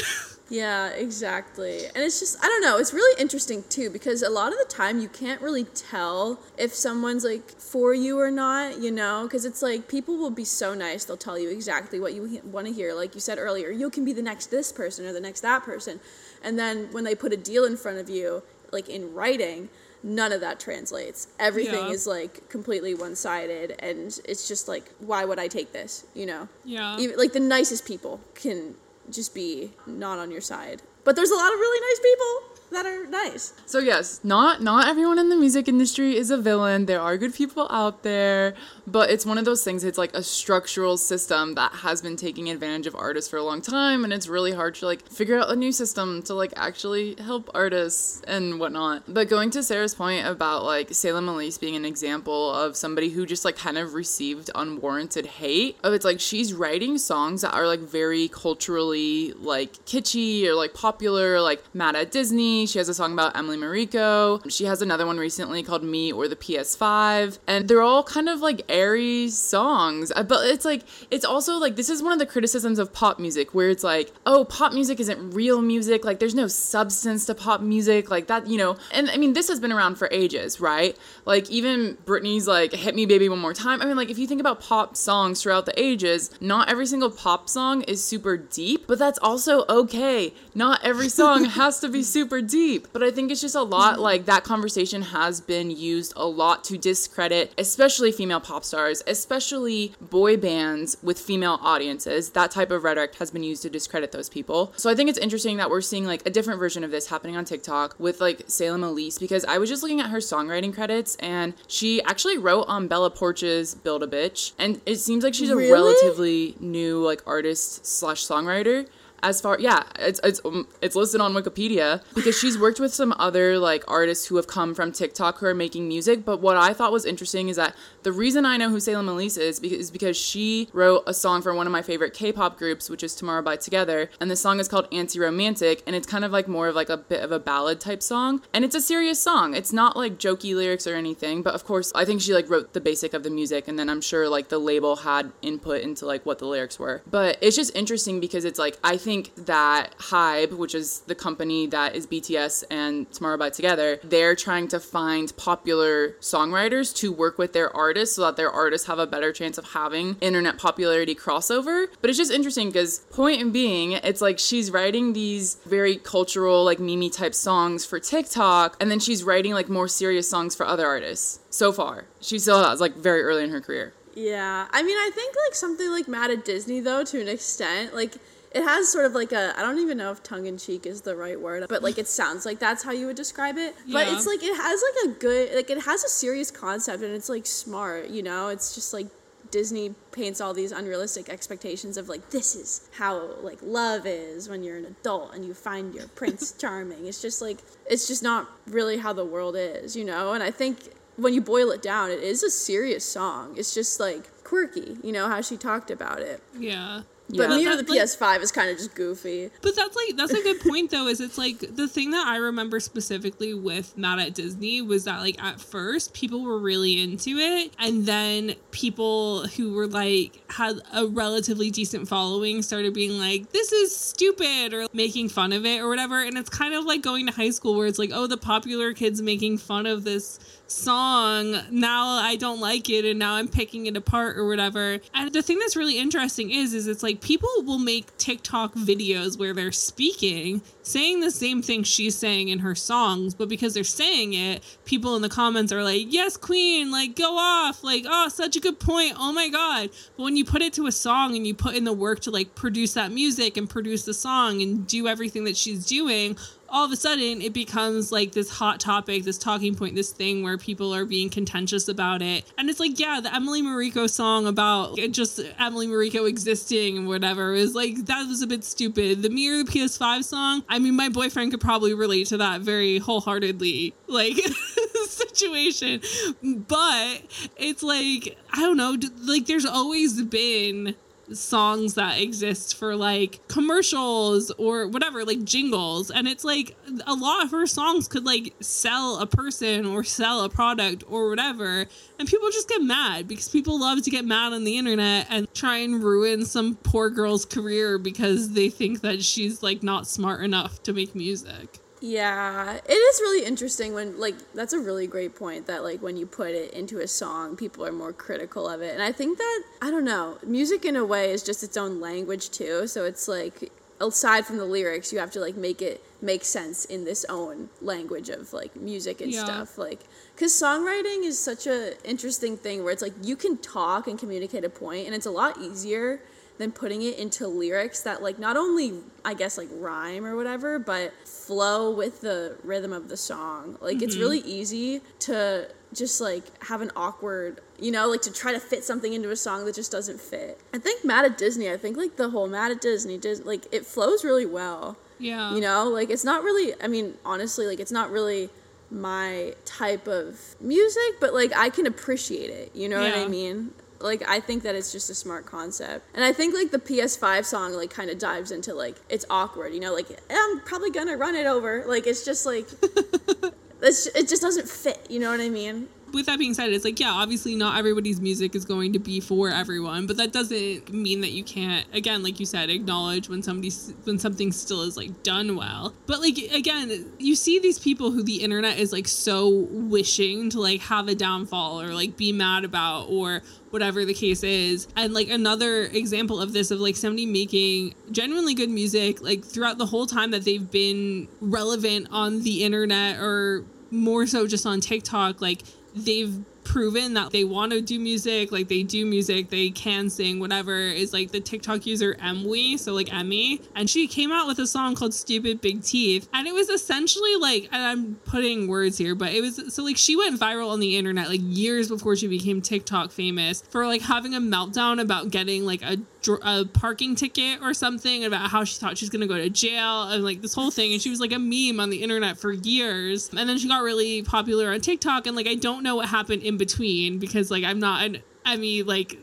Yeah, exactly. And it's just, I don't know, it's really interesting too because a lot of the time you can't really tell if someone's like for you or not, you know? Because it's like people will be so nice, they'll tell you exactly what you want to hear. Like you said earlier, you can be the next this person or the next that person. And then when they put a deal in front of you, like in writing, none of that translates. Everything Yeah. is like completely one sided, and it's just like, why would I take this? You know? Yeah. Even, like the nicest people can just be not on your side. But there's a lot of really nice people that are nice. So yes, not not everyone in the music industry is a villain. There are good people out there, but it's one of those things. It's like a structural system that has been taking advantage of artists for a long time, and it's really hard to like figure out a new system to like actually help artists and whatnot. But going to Sarah's point about like Salem Ilese being an example of somebody who just like kind of received unwarranted hate. Of it's like she's writing songs that are like very culturally like kitschy or like popular, like mad at Disney. She has a song about Emily Mariko. She has another one recently called Me or the PS5. And they're all kind of like airy songs. Uh, But it's like, it's also like, this is one of the criticisms of pop music where it's like, oh, pop music isn't real music. Like, there's no substance to pop music. Like, that, you know. And I mean, this has been around for ages, right? Like, even Britney's like, Hit Me Baby One More Time. I mean, like, if you think about pop songs throughout the ages, not every single pop song is super deep, but that's also okay. Not every song *laughs* has to be super deep. But I think it's just a lot mm-hmm. like that conversation has been used a lot to discredit, especially female pop stars, especially boy bands with female audiences. That type of rhetoric has been used to discredit those people. So I think it's interesting that we're seeing like a different version of this happening on TikTok with like Salem Ilese because I was just looking at her songwriting credits and she actually wrote on Bella Poarch's Build a Bitch. And it seems like she's a Really? relatively new like artist slash songwriter as far yeah it's it's um, it's listed on wikipedia because she's worked with some other like artists who have come from tiktok who are making music but what i thought was interesting is that the reason i know who salem ilese is is because she wrote a song for one of my favorite k-pop groups which is tomorrow by together and the song is called anti-romantic and it's kind of like more of like a bit of a ballad type song and it's a serious song. It's not like jokey lyrics or anything but of course i think she like wrote the basic of the music and then i'm sure like the label had input into like what the lyrics were. But it's just interesting because it's like i think that hybe which is the company that is bts and tomorrow by together they're trying to find popular songwriters to work with their artists so that their artists have a better chance of having internet popularity crossover. But it's just interesting because point in being it's like she's writing these very cultural like mimi type songs for tiktok and then she's writing like more serious songs for other artists so far. She still has like very early in her career. Yeah, I mean, I think like something like Mad at Disney though, to an extent, like it has sort of like a I don't even know if tongue in cheek is the right word, but like it sounds like that's how you would describe it. But Yeah. it's like it has like a good like it has a serious concept and it's like smart, you know? It's just like Disney paints all these unrealistic expectations of like this is how like love is when you're an adult and you find your prince *laughs* charming. It's just like it's just not really how the world is, you know? And I think when you boil it down, it is a serious song. It's just like quirky, you know, how she talked about it. yeah. But Yeah. me or That- the like- PS5 is kind of just goofy. But that's like that's a good point though. Is it's like the thing that I remember specifically with Mad at Disney was that like at first people were really into it, and then people who were like had a relatively decent following started being like, "This is stupid" or making fun of it or whatever. And it's kind of like going to high school where it's like, "Oh, the popular kids making fun of this." song now i don't like it and now i'm picking it apart or whatever and the thing that's really interesting is is it's like people will make tiktok videos where they're speaking saying the same thing she's saying in her songs but because they're saying it people in the comments are like yes queen like go off like oh such a good point oh my god. But when you put it to a song and you put in the work to like produce that music and produce the song and do everything that she's doing all of a sudden it becomes like this hot topic, this talking point, this thing where people are being contentious about it. And it's like, yeah, the Emily Mariko song about just Emily Mariko existing and whatever is like, that was a bit stupid. The Me or the PS5 song, I mean, my boyfriend could probably relate to that very wholeheartedly, like, *laughs* situation. But it's like, I don't know, like, there's always been songs that exist for like commercials or whatever, like jingles. And it's like a lot of her songs could like sell a person or sell a product or whatever. And people just get mad because people love to get mad on the internet and try and ruin some poor girl's career because they think that she's like not smart enough to make music. Yeah, it is really interesting when like that's a really great point that like when you put it into a song, people are more critical of it. And I think that I don't know, music in a way is just its own language too. So it's like aside from the lyrics, you have to like make it make sense in this own language of like music and Yeah. stuff. Like, because songwriting is such a interesting thing where it's like you can talk and communicate a point, and it's a lot easier than putting it into lyrics that like not only I guess like rhyme or whatever, but flow with the rhythm of the song. Like it's really mm-hmm. easy to just like have an awkward, you know, like to try to fit something into a song that just doesn't fit. I think Mad at Disney, I think like the whole Mad at Disney, Dis- like it flows really well. Yeah. You know, like it's not really, I mean, honestly, like it's not really my type of music, but like I can appreciate it. You know what I mean? Like I think that it's just a smart concept. And I think like the PS5 song like kind of dives into like it's awkward, you know, like I'm probably going to run it over. Like it's just like *laughs* it's, it just doesn't fit, you know what I mean? With that being said, it's like, yeah, obviously not everybody's music is going to be for everyone, but that doesn't mean that you can't, again, like you said, acknowledge when somebody's, when something still is like done well. But like, again, you see these people who the internet is like so wishing to like have a downfall or like be mad about or whatever the case is. And like another example of this, of like somebody making genuinely good music, like throughout the whole time that they've been relevant on the internet or more so just on TikTok, like they've proven that they want to do music, like they do music, they can sing, whatever, is like the TikTok user Emwy, so like Emmy. And she came out with a song called Stupid Big Teeth. And it was essentially like, and I'm putting words here, but it was so like she went viral on the internet like years before she became TikTok famous for like having a meltdown about getting like a, a parking ticket or something about how she thought she was gonna go to jail and like this whole thing. And she was like a meme on the internet for years. And then she got really popular on TikTok. And like, I don't know what happened in between because like I'm not an Emmy *laughs* like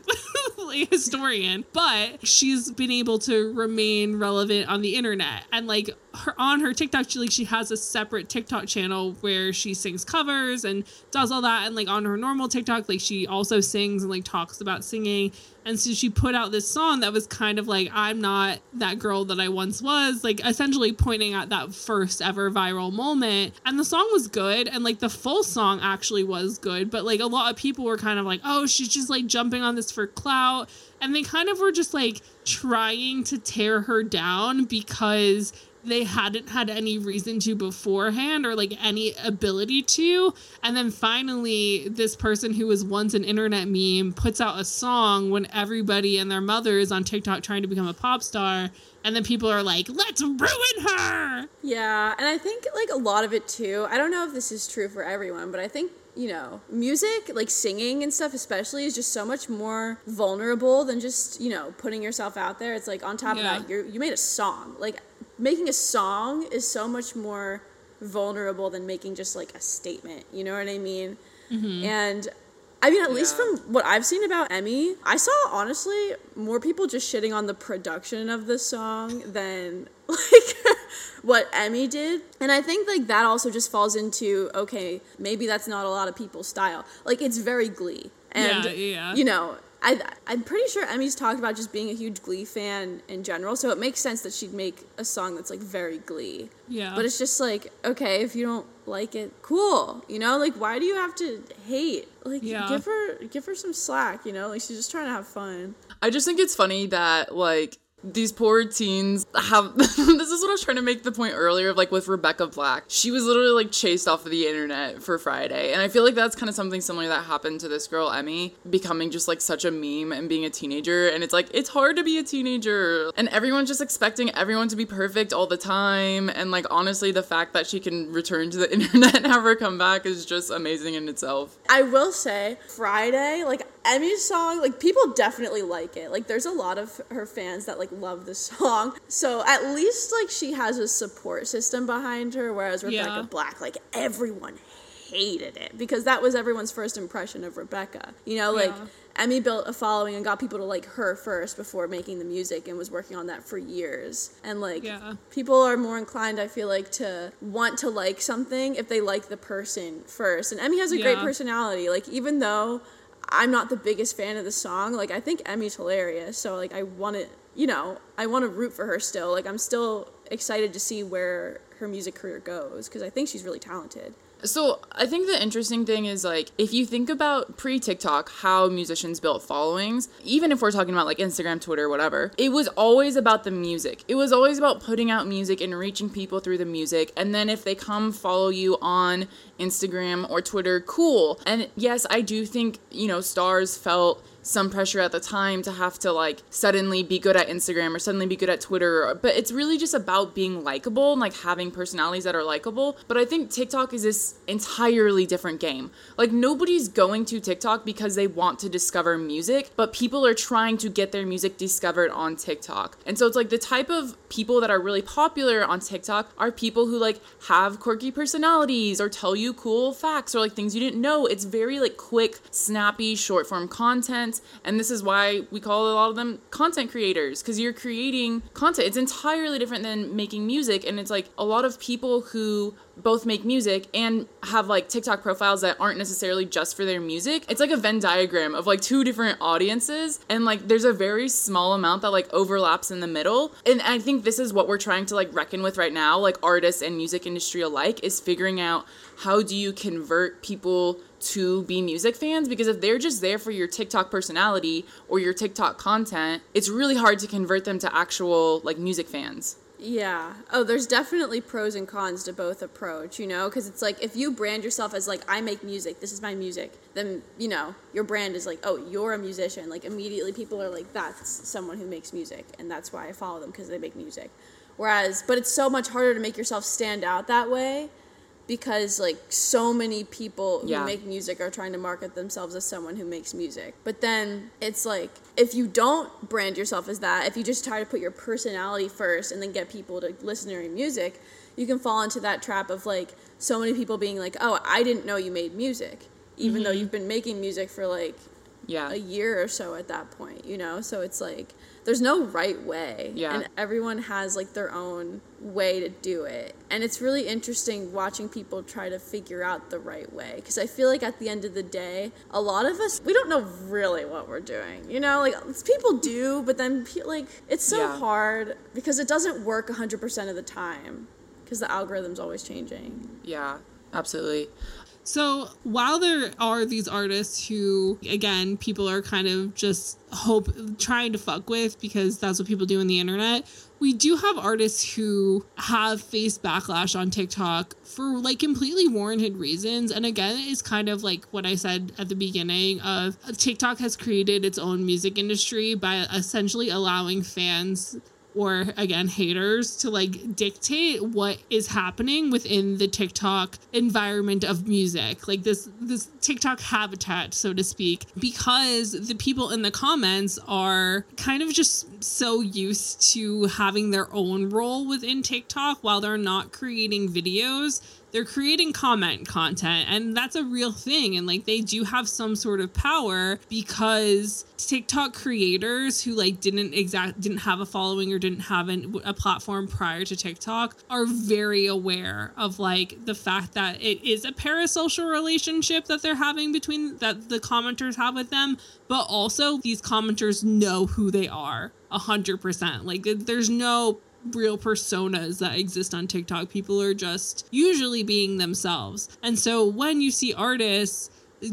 historian, but she's been able to remain relevant on the internet. And like her on her TikTok, she like she has a separate TikTok channel where she sings covers and does all that. And like on her normal TikTok, like she also sings and like talks about singing. And so she put out this song that was kind of like, I'm not that girl that I once was, like essentially pointing at that first ever viral moment. And the song was good. And like the full song actually was good. But like a lot of people were kind of like, oh, she's just like jumping on this for clout. And they kind of were just like trying to tear her down because they hadn't had any reason to beforehand or like any ability to. And then finally, this person who was once an internet meme puts out a song when everybody and their mother is on TikTok trying to become a pop star. And then people are like, let's ruin her. Yeah, and I think like a lot of it too. I don't know if this is true for everyone, but I think you know, music, like singing and stuff, especially, is just so much more vulnerable than just you know putting yourself out there. It's like on top Yeah. of that, you you made a song. Like making a song is so much more vulnerable than making just like a statement. You know what I mean? Mm-hmm. And I mean, at least from what I've seen about Emmy, I saw honestly more people just shitting on the production of the song than *laughs* like what Emmy did. And I think like that also just falls into okay, maybe that's not a lot of people's style. Like it's very Glee, and Yeah, yeah. you know. I, I'm pretty sure Emmy's talked about just being a huge Glee fan in general, so it makes sense that she'd make a song that's like very Glee. Yeah. But it's just like, okay, if you don't like it, cool. You know, like why do you have to hate? Like Yeah. give her give her some slack, you know? Like she's just trying to have fun. I just think it's funny that like these poor teens have *laughs* this is what I was trying to make the point earlier of like with Rebecca Black. She was literally like chased off of the internet for Friday. And I feel like that's kind of something similar that happened to this girl Emmy becoming just like such a meme and being a teenager and it's like it's hard to be a teenager and everyone's just expecting everyone to be perfect all the time and like honestly the fact that she can return to the *laughs* internet and have her come back is just amazing in itself. I will say, Friday, like Emmy's song, like people definitely like it. Like there's a lot of her fans that like love the song. So at least like she has a support system behind her, whereas Rebecca Yeah. Black, like everyone hated it because that was everyone's first impression of Rebecca. You know, like Yeah. Emmy built a following and got people to like her first before making the music and was working on that for years. And like Yeah. people are more inclined, I feel like, to want to like something if they like the person first. And Emmy has a great personality. Like even though I'm not the biggest fan of the song, like I think Emmy's hilarious. So like I want to, you know, I want to root for her still. Like I'm still excited to see where her music career goes because I think she's really talented. So I think the interesting thing is like if you think about pre TikTok, how musicians built followings, even if we're talking about like Instagram, Twitter, whatever, it was always about the music. It was always about putting out music and reaching people through the music. And then if they come follow you on Instagram or Twitter, cool. And yes, I do think, you know, stars felt some pressure at the time to have to like suddenly be good at Instagram or suddenly be good at Twitter. But it's really just about being likable and like having personalities that are likable. But I think TikTok is this entirely different game. Like nobody's going to TikTok because they want to discover music, but people are trying to get their music discovered on TikTok. And so it's like the type of people that are really popular on TikTok are people who like have quirky personalities or tell you cool facts or like things you didn't know. It's very like quick, snappy, short form content and this is why we call a lot of them content creators because you're creating content. It's entirely different than making music. And it's like a lot of people who both make music and have like TikTok profiles that aren't necessarily just for their music. It's like a Venn diagram of like two different audiences and like there's a very small amount that like overlaps in the middle. And I think this is what we're trying to like reckon with right now, like artists and music industry alike is figuring out how do you convert people to be music fans because if they're just there for your TikTok personality or your TikTok content, it's really hard to convert them to actual like music fans. Yeah. Oh, there's definitely pros and cons to both approach, you know, because it's like if you brand yourself as like I make music, this is my music, then you know your brand is like oh you're a musician. Like immediately people are like that's someone who makes music, and that's why I follow them because they make music. Whereas, but it's so much harder to make yourself stand out that way because like so many people who yeah. make music are trying to market themselves as someone who makes music. But then it's like if you don't brand yourself as that, if you just try to put your personality first and then get people to listen to your music, you can fall into that trap of like so many people being like, "Oh, I didn't know you made music." Even mm-hmm. though you've been making music for like yeah. a year or so at that point, you know? So it's like there's no right way. Yeah. And everyone has like their own way to do it. And it's really interesting watching people try to figure out the right way. Because I feel like at the end of the day, a lot of us, we don't know really what we're doing. You know, like people do, but then like it's so yeah. hard because it doesn't work 100% of the time because the algorithm's always changing. Yeah, absolutely. So while there are these artists who, again, people are kind of just hope trying to fuck with because that's what people do on the internet, we do have artists who have faced backlash on TikTok for like completely warranted reasons. And again, it's kind of like what I said at the beginning of TikTok has created its own music industry by essentially allowing fans or again haters to like dictate what is happening within the TikTok environment of music. Like this this TikTok habitat so to speak because the people in the comments are kind of just so used to having their own role within TikTok while they're not creating videos they're creating comment content and that's a real thing and like they do have some sort of power because TikTok creators who like didn't exact didn't have a following or didn't have an, a platform prior to TikTok are very aware of like the fact that it is a parasocial relationship that they're having between that the commenters have with them but also these commenters know who they are a hundred percent. Like there's no real personas that exist on TikTok. People are just usually being themselves. And so when you see artists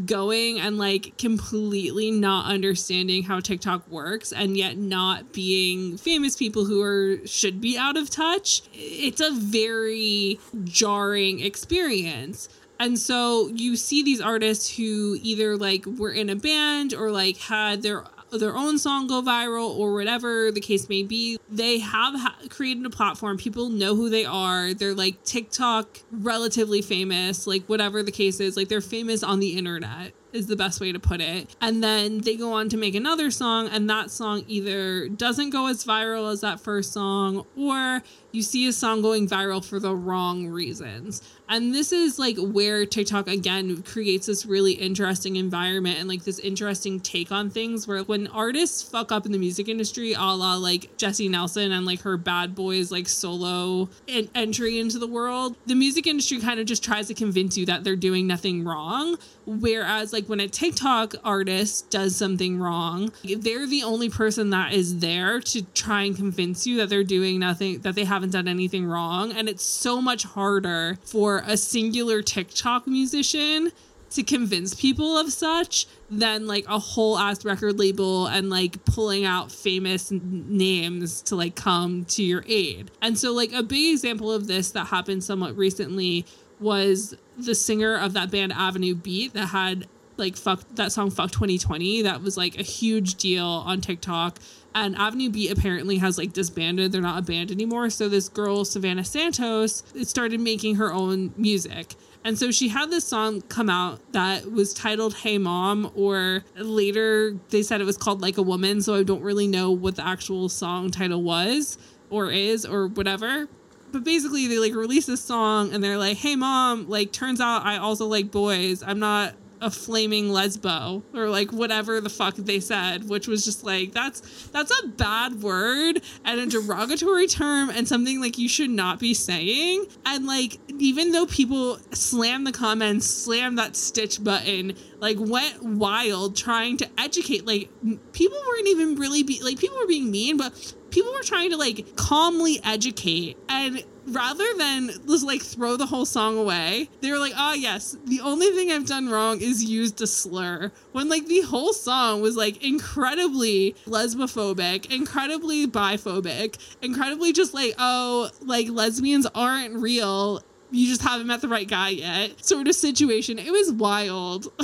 going and like completely not understanding how TikTok works and yet not being famous people who are should be out of touch, it's a very jarring experience. And so you see these artists who either like were in a band or like had their their own song go viral or whatever the case may be. They have ha- created a platform. People know who they are. They're like TikTok relatively famous, like whatever the case is. Like they're famous on the internet is the best way to put it. And then they go on to make another song, and that song either doesn't go as viral as that first song, or you see a song going viral for the wrong reasons. And this is like where TikTok again creates this really interesting environment and like this interesting take on things where when artists fuck up in the music industry, a la like Jesy Nelson and like her bad boys like solo en- entry into the world, the music industry kind of just tries to convince you that they're doing nothing wrong. Whereas like when a TikTok artist does something wrong, they're the only person that is there to try and convince you that they're doing nothing, that they haven't done anything wrong. And it's so much harder for a singular TikTok musician to convince people of such than like a whole ass record label and like pulling out famous names to like come to your aid. And so like a big example of this that happened somewhat recently was the singer of that band Avenue Beat that had like fuck that song fuck 2020 that was like a huge deal on TikTok and Avenue B apparently has like disbanded they're not a band anymore so this girl Savannah Santos started making her own music and so she had this song come out that was titled Hey Mom, or later they said it was called Like a Woman. So I don't really know what the actual song title was or is or whatever. But basically, they like released this song and they're like, Hey Mom, like, turns out I also like boys. I'm not a flaming lesbo or like whatever the fuck they said which was just like that's that's a bad word and a derogatory term and something like you should not be saying. And like even though people slam the comments slam that stitch button like went wild trying to educate like people weren't even really be like people were being mean but people were trying to like calmly educate. And rather than just like throw the whole song away, they were like, oh, yes, the only thing I've done wrong is used a slur. When like the whole song was like incredibly lesbophobic, incredibly biphobic, incredibly just like, oh, like lesbians aren't real. You just haven't met the right guy yet, sort of situation. It was wild. *laughs*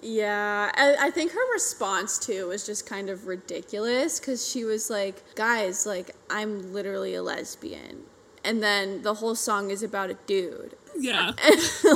Yeah, I, I think her response too was just kind of ridiculous because she was like, guys, like, I'm literally a lesbian. And then the whole song is about a dude. yeah.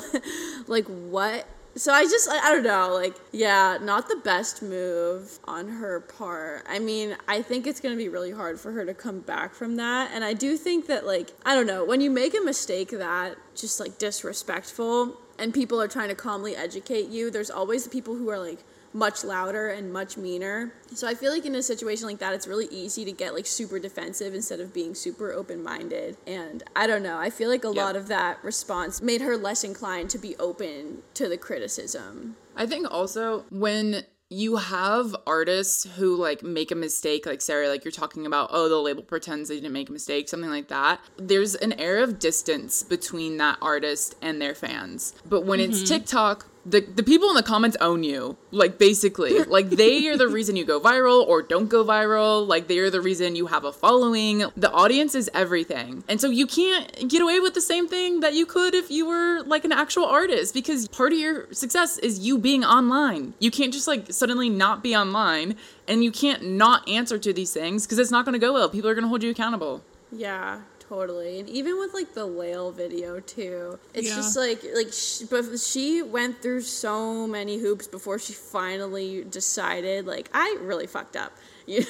*laughs* like, what? So I just, I, don't know, like, yeah, not the best move on her part. I mean, I think it's going to be really hard for her to come back from that. And I do think that, like, I don't know, when you make a mistake that just, like, disrespectful, and people are trying to calmly educate you, there's always the people who are like much louder and much meaner. So I feel like in a situation like that, it's really easy to get like super defensive instead of being super open minded. And I don't know, I feel like a lot of that response made her less inclined to be open to the criticism. I think also when you have artists who like make a mistake like sarah like you're talking about oh the label pretends they didn't make a mistake something like that there's an air of distance between that artist and their fans but when it's mm-hmm. tiktok the, the people in the comments own you. Like basically. *laughs* Like they are the reason you go viral or don't go viral. Like they are the reason you have a following. The audience is everything. And so you can't get away with the same thing that you could if you were like an actual artist because part of your success is you being online. You can't just like suddenly not be online and you can't not answer to these things because it's not going to go well. People are going to hold you accountable. Yeah, totally. And even with like the Lael video too, it's Yeah. just like like she, but she went through so many hoops before she finally decided like I really fucked up. *laughs* You,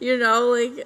you know, like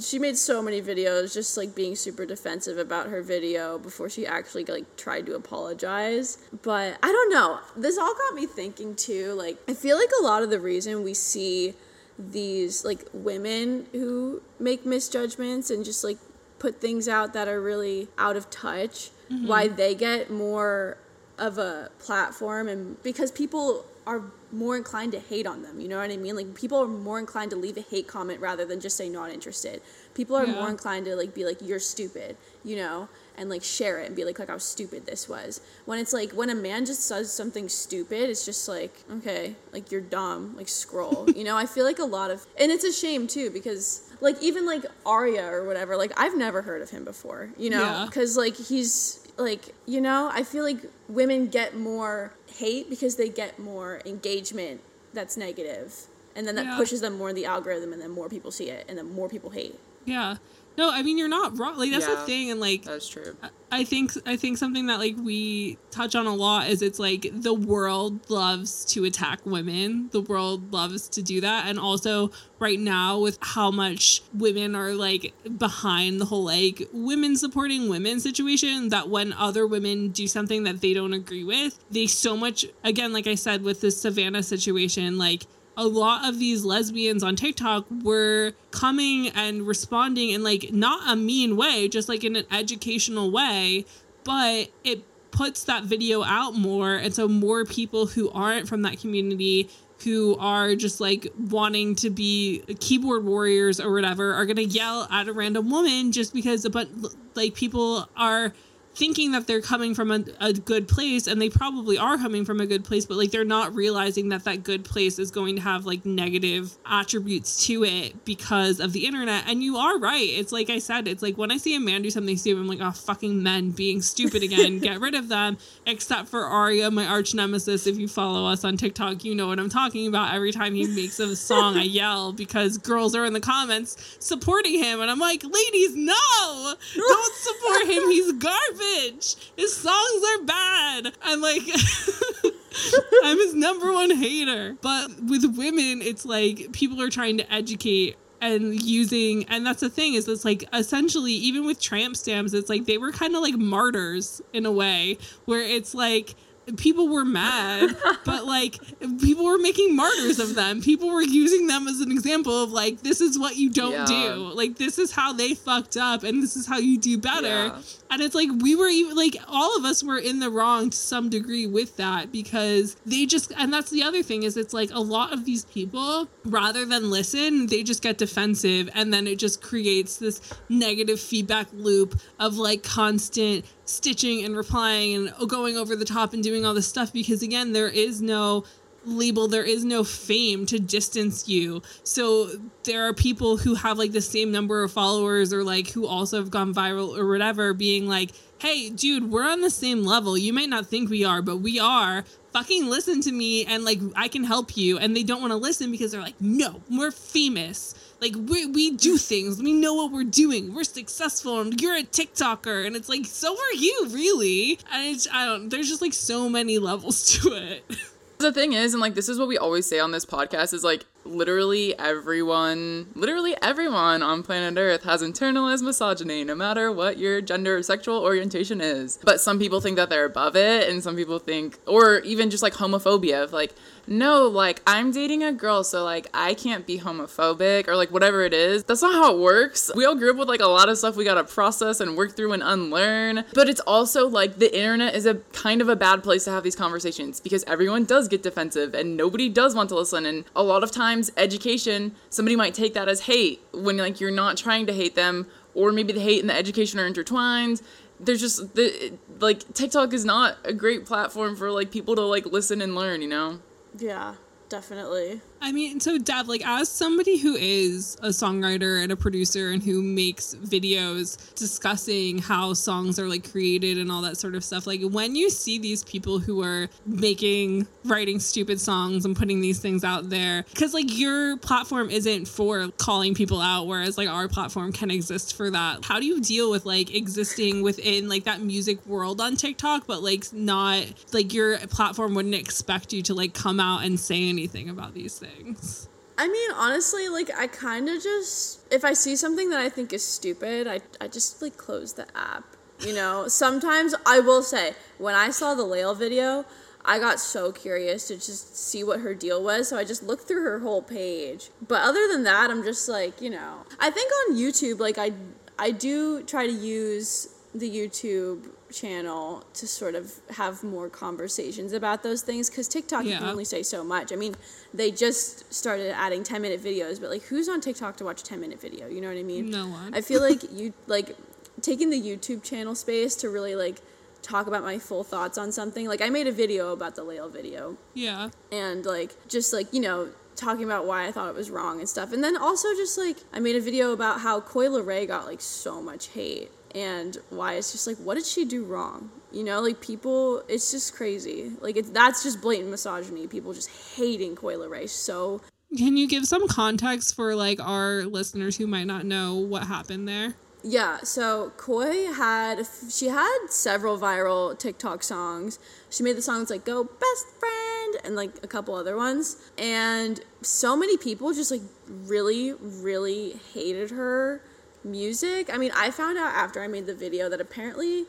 she made so many videos just like being super defensive about her video before she actually like tried to apologize. But I don't know. This all got me thinking too. Like I feel like a lot of the reason we see these like women who make misjudgments and just like put things out that are really out of touch mm-hmm. why they get more of a platform and because people are more inclined to hate on them you know what i mean? Like people are more inclined to leave a hate comment rather than just say not interested. People are Yeah. more inclined to like be like you're stupid you know? And like share it and be like look how stupid this was. When it's like when a man just says something stupid it's just like okay like you're dumb like scroll you know? I feel like a lot of and it's a shame too because like even like Arya or whatever like I've never heard of him before you know Yeah. because like he's like you know I feel like women get more hate because they get more engagement that's negative and then that Yeah. pushes them more in the algorithm and then more people see it and then more people hate Yeah. No, I mean you're not wrong. Like that's the thing, and like that's true I think I think something that like we touch on a lot is it's like the world loves to attack women. The world loves to do that, and also right now with how much women are like behind the whole like women supporting women situation that when other women do something that they don't agree with, they so much again like I said with this Savannah situation like a lot of these lesbians on TikTok were coming and responding in like not a mean way, just like in an educational way, but it puts that video out more and so more people who aren't from that community who are just like wanting to be keyboard warriors or whatever are going to yell at a random woman just because a but like people are thinking that they're coming from a, a good place and they probably are coming from a good place but like they're not realizing that that good place is going to have like negative attributes to it because of the internet. And you are right. It's like i said it's like when i see a man do something stupid i'm like oh fucking men being stupid again. Get rid of them. Except for Aria my arch nemesis if you follow us on tiktok you know what i'm talking about. Every time he makes a song i yell because girls are in the comments supporting him and i'm like ladies no! Don't support him. He's garbage *laughs* garbage. His songs are bad. I'm like, *laughs* I'm his number one hater. But with women, it's like people are trying to educate and using and that's the thing is it's like essentially even with tramp stamps it's like they were kind of like martyrs in a way where it's like people were mad, but like people were making martyrs of them. People were using them as an example of like this is what you don't yeah. do. Like this is how they fucked up and this is how you do better. Yeah. And it's like we were even like all of us were in the wrong to some degree with that because they just and that's the other thing is it's like a lot of these people rather than listen, they just get defensive and then it just creates this negative feedback loop of like constant stitching and replying and going over the top and doing all this stuff because again there is no label there is no fame to distance you. So there are people who have like the same number of followers or like who also have gone viral or whatever being like hey dude we're on the same level. You might not think we are but we are fucking listen to me and like i can help you and they don't want to listen because they're like no we're famous like we we do things. We know what we're doing. We're successful. And you're a TikToker, and it's like so are you really? And it's, I don't. There's just like so many levels *laughs* to it. The thing is, and like this is what we always say on this podcast, is like literally everyone, literally everyone on planet Earth has internalized misogyny, no matter what your gender or sexual orientation is. But some people think that they're above it, and some people think, or even just like homophobia of like, no, like I'm dating a girl, so like I can't be homophobic or like whatever it is. That's not how it works. We all grew up with like a lot of stuff we gotta process and work through and unlearn. But it's also like the internet is a kind of a bad place to have these conversations because everyone does get defensive and nobody does want to listen. And a lot of times, education, somebody might take that as hate when like you're not trying to hate them or maybe the hate and the education are intertwined there's just the like TikTok is not a great platform for like people to like listen and learn, you know. Yeah, definitely. I mean, so Dev, like as somebody who is a songwriter and a producer and who makes videos discussing how songs are like created and all that sort of stuff, like when you see these people who are making writing stupid songs and putting these things out there, because like your platform isn't for calling people out, whereas like our platform can exist for that. How do you deal with like existing within like that music world on TikTok, but like not like your platform wouldn't expect you to like come out and say anything about these things? Things. I mean, honestly, like I kind of just if I see something that I think is stupid, I I just like close the app. You know, *laughs* sometimes I will say when I saw the Lael video, I got so curious to just see what her deal was, so I just looked through her whole page. But other than that, I'm just like, you know, I think on YouTube, like I I do try to use the YouTube channel to sort of have more conversations about those things because TikTok yeah. you can only say so much. I mean, they just started adding 10 minute videos, but like who's on TikTok to watch a 10 minute video? You know what I mean? No one. I feel like you like taking the YouTube channel space to really like talk about my full thoughts on something. Like I made a video about the Lael video. Yeah. And like just like, you know, talking about why I thought it was wrong and stuff. And then also just like I made a video about how Coi Leray got like so much hate and why it's just like what did she do wrong? You know like people it's just crazy. Like it's that's just blatant misogyny people just hating Coi Leray so can you give some context for like our listeners who might not know what happened there? Yeah so Coi had she had several viral tiktok songs. She made the songs like go best friend and like a couple other ones. And so many people just like really really hated her music. I mean, I found out after I made the video that apparently,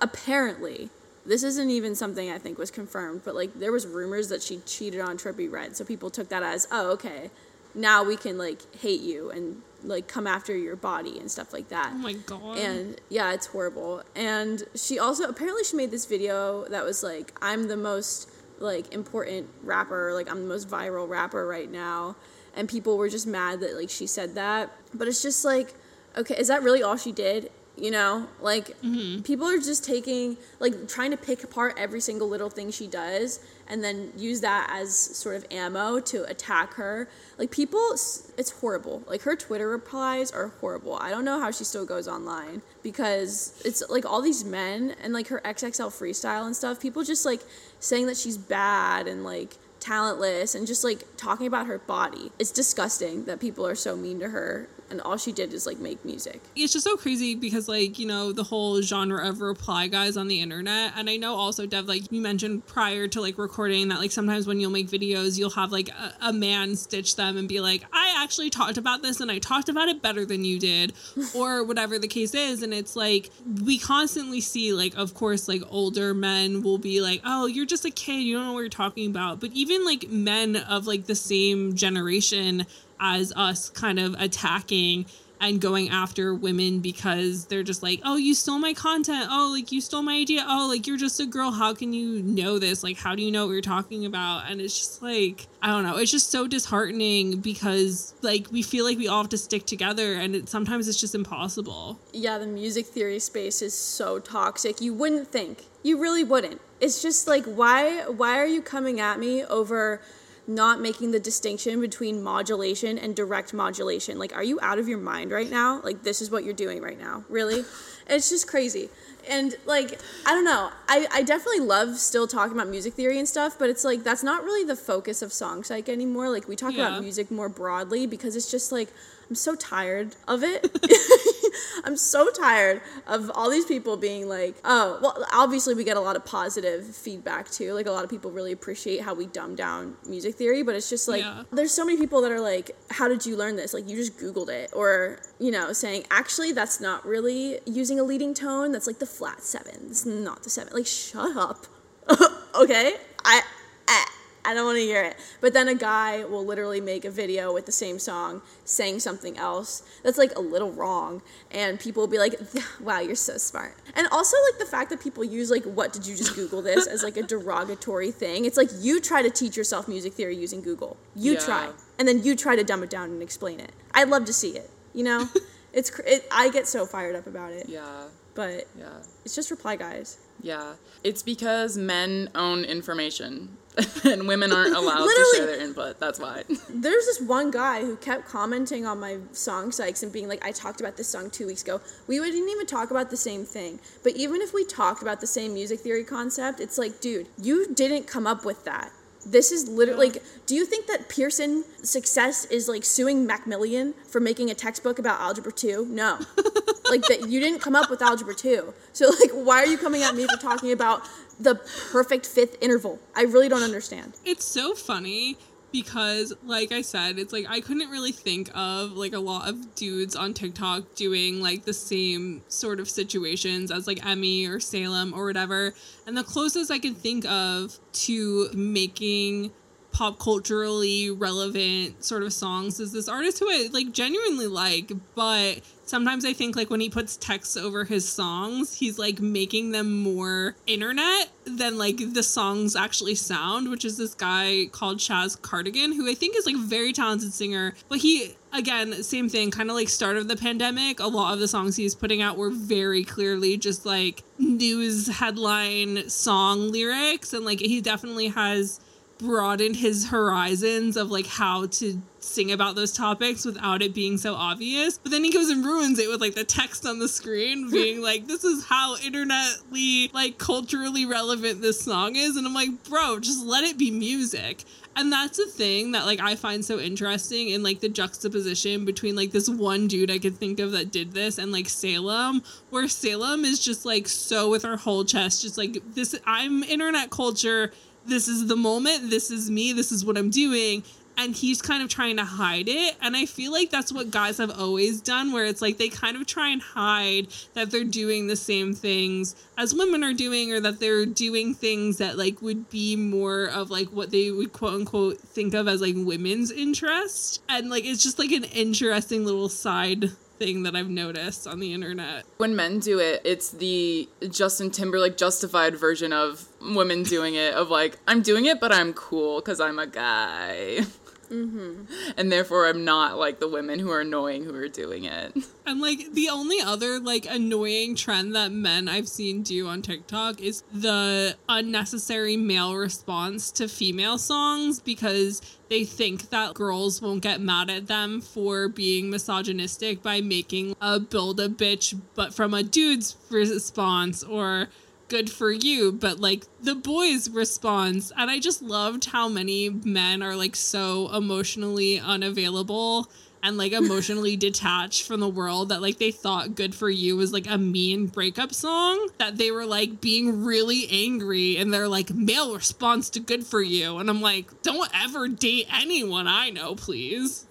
apparently, this isn't even something I think was confirmed, but like there was rumors that she cheated on Trippie Redd, so people took that as, oh, okay, now we can like hate you and like come after your body and stuff like that. Oh my god. And yeah, it's horrible. And she also apparently she made this video that was like, I'm the most like important rapper, like I'm the most viral rapper right now. And people were just mad that like she said that. But it's just like, okay, is that really all she did? You know, like mm-hmm. people are just taking like trying to pick apart every single little thing she does and then use that as sort of ammo to attack her. Like people, it's horrible. Like her Twitter replies are horrible. I don't know how she still goes online because it's like all these men and like her XXL freestyle and stuff. People just like saying that she's bad and like talentless and just like talking about her body. It's disgusting that people are so mean to her and all she did is like make music. it's just so crazy because like you know the whole genre of reply guys on the internet and i know also dev like you mentioned prior to like recording that like sometimes when you'll make videos you'll have like a, a man stitch them and be like i actually talked about this and i talked about it better than you did *laughs* or whatever the case is and it's like we constantly see like of course like older men will be like oh you're just a kid you don't know what you're talking about but even like men of like the same generation as us kind of attacking and going after women because they're just like, oh, you stole my content. Oh, like you stole my idea. Oh, like you're just a girl. How can you know this? Like, how do you know what you're talking about? And it's just like, I don't know. It's just so disheartening because like we feel like we all have to stick together and it, sometimes it's just impossible. Yeah, the music theory space is so toxic. You wouldn't think. You really wouldn't. It's just like why why are you coming at me over not making the distinction between modulation and direct modulation? Like are you out of your mind right now? Like this is what you're doing right now. Really? it's just crazy. And like I don't know. I, I definitely love still talking about music theory and stuff, but it's like that's not really the focus of Song Psych anymore. Like we talk Yeah. about music more broadly because it's just like I'm so tired of it. *laughs* *laughs* I'm so tired of all these people being like, oh, well, obviously we get a lot of positive feedback too. Like a lot of people really appreciate how we dumb down music theory, but it's just like Yeah. there's so many people that are like, how did you learn this? Like you just Googled it, or you know, saying actually that's not really using a leading tone. That's like the flat seven. It's not the seven. Like shut up. *laughs* okay, I. I I don't want to hear it. But then a guy will literally make a video with the same song saying something else that's like a little wrong. And people will be like, *laughs* wow, you're so smart. And also, like, the fact that people use, like, what did you just Google this as like a derogatory thing. It's like you try to teach yourself music theory using Google. You Yeah. try. And then you try to dumb it down and explain it. I'd love to see it, you know? *laughs* it's cr- it, I get so fired up about it. Yeah. But Yeah. it's just reply guys. Yeah. It's because men own information *laughs* and women aren't allowed to share their input. That's why. *laughs* There's this one guy who kept commenting on my song psychs and being like, I talked about this song two weeks ago. We didn't even talk about the same thing. But even if we talked about the same music theory concept, it's like, dude, you didn't come up with that. This is literally like, do you think that Pearson success is like suing Macmillan for making a textbook about algebra 2? No. *laughs* like that you didn't come up with algebra 2. So like why are you coming at me for talking about the perfect fifth interval? I really don't understand. It's so funny because like I said, it's like I couldn't really think of like a lot of dudes on TikTok doing like the same sort of situations as like Emmy or Salem or whatever. And the closest I can think of to making pop culturally relevant sort of songs is this artist who I like genuinely like, but sometimes I think like when he puts text over his songs, he's like making them more internet than like the songs actually sound, which is this guy called Chaz Cardigan, who I think is like a very talented singer, but he again, same thing, kind of like start of the pandemic, a lot of the songs he's putting out were very clearly just like news headline song lyrics and like he definitely has broadened his horizons of like how to sing about those topics without it being so obvious. But then he goes and ruins it with like the text on the screen *laughs* being like, this is how internetly, like culturally relevant this song is. And I'm like, bro, just let it be music. And that's the thing that like I find so interesting in like the juxtaposition between like this one dude I could think of that did this and like Salem, where Salem is just like so with her whole chest, just like this I'm internet culture, this is the moment, this is me, this is what I'm doing. and he's kind of trying to hide it. And I feel like that's what guys have always done, where it's like they kind of try and hide that they're doing the same things as women are doing, or that they're doing things that like would be more of like what they would quote unquote think of as like women's interest. And like it's just like an interesting little side thing that I've noticed on the internet. When men do it, it's the Justin Timberlake justified version of women doing it, of like, I'm doing it, but I'm cool because I'm a guy. *laughs* Mm-hmm. And therefore, I'm not like the women who are annoying who are doing it. *laughs* And like the only other like annoying trend that men I've seen do on TikTok is the unnecessary male response to female songs because they think that girls won't get mad at them for being misogynistic by making a build a bitch but from a dude's response or good for you but like the boys response and i just loved how many men are like so emotionally unavailable and like *laughs* emotionally detached from the world that like they thought good for you was like a mean breakup song that they were like being really angry and they're like male response to good for you. And i'm like don't ever date anyone i know please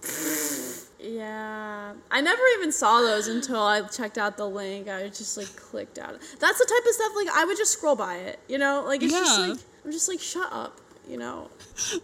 *laughs* Yeah. I never even saw those until I checked out the link. I just like clicked out. That's the type of stuff like I would just scroll by it, you know? Like it's just like I'm just like shut up, you know.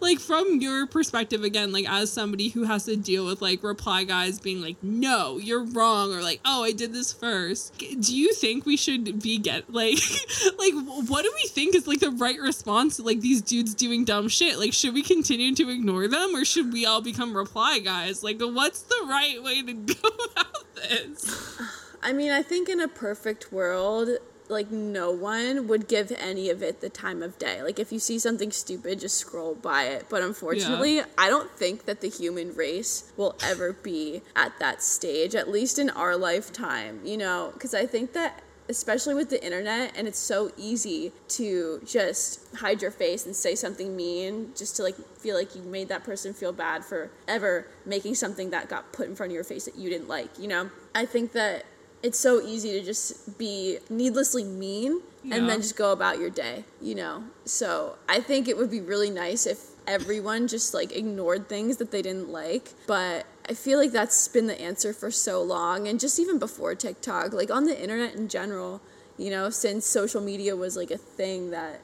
like from your perspective again like as somebody who has to deal with like reply guys being like no you're wrong or like oh i did this first do you think we should be get like *laughs* like what do we think is like the right response to like these dudes doing dumb shit? Like should we continue to ignore them or should we all become reply guys? Like what's the right way to *laughs* go about this? *sighs* I mean, I think in a perfect world, like no one would give any of it the time of day. Like if you see something stupid, just scroll by it. But unfortunately, I don't think that the human race will ever be at that stage, at least in our lifetime, you know, because I think that especially with the internet and it's so easy to just hide your face and say something mean just to like feel like you made that person feel bad for ever making something that got put in front of your face that you didn't like you know i think that it's so easy to just be needlessly mean and then just go about your day you know? So i think it would be really nice if everyone just like ignored things that they didn't like but i feel like that's been the answer for so long and just even before tiktok like on the internet in general you know since social media was like a thing that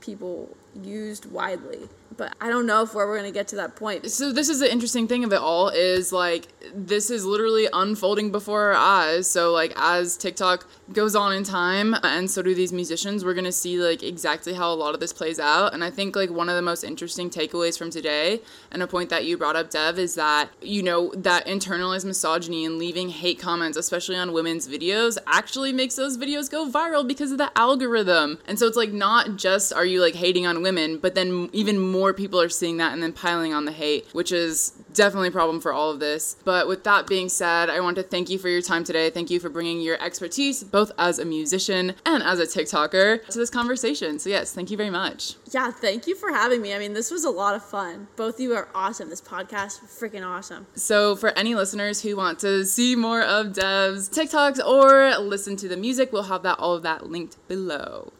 people used widely but i don't know if where we're going to get to that point So this is the interesting thing of it all is like this is literally unfolding before our eyes. So like as TikTok goes on in time and so do these musicians, we're going to see like exactly how a lot of this plays out. And I think like one of the most interesting takeaways from today and a point that you brought up Dev is that you know that internalized misogyny and leaving hate comments especially on women's videos actually makes those videos go viral because of the algorithm. And so it's like not just are you like hating on women, but then even more people are seeing that and then piling on the hate, which is definitely a problem for all of this. But with that being said, I want to thank you for your time today. Thank you for bringing your expertise, both as a musician and as a TikToker, to this conversation. So, yes, thank you very much. yeah thank you for having me i mean this was a lot of fun both of you are awesome this podcast freaking awesome So, for any listeners who want to see more of Dev's TikToks or listen to the music, we'll have that all of that linked below.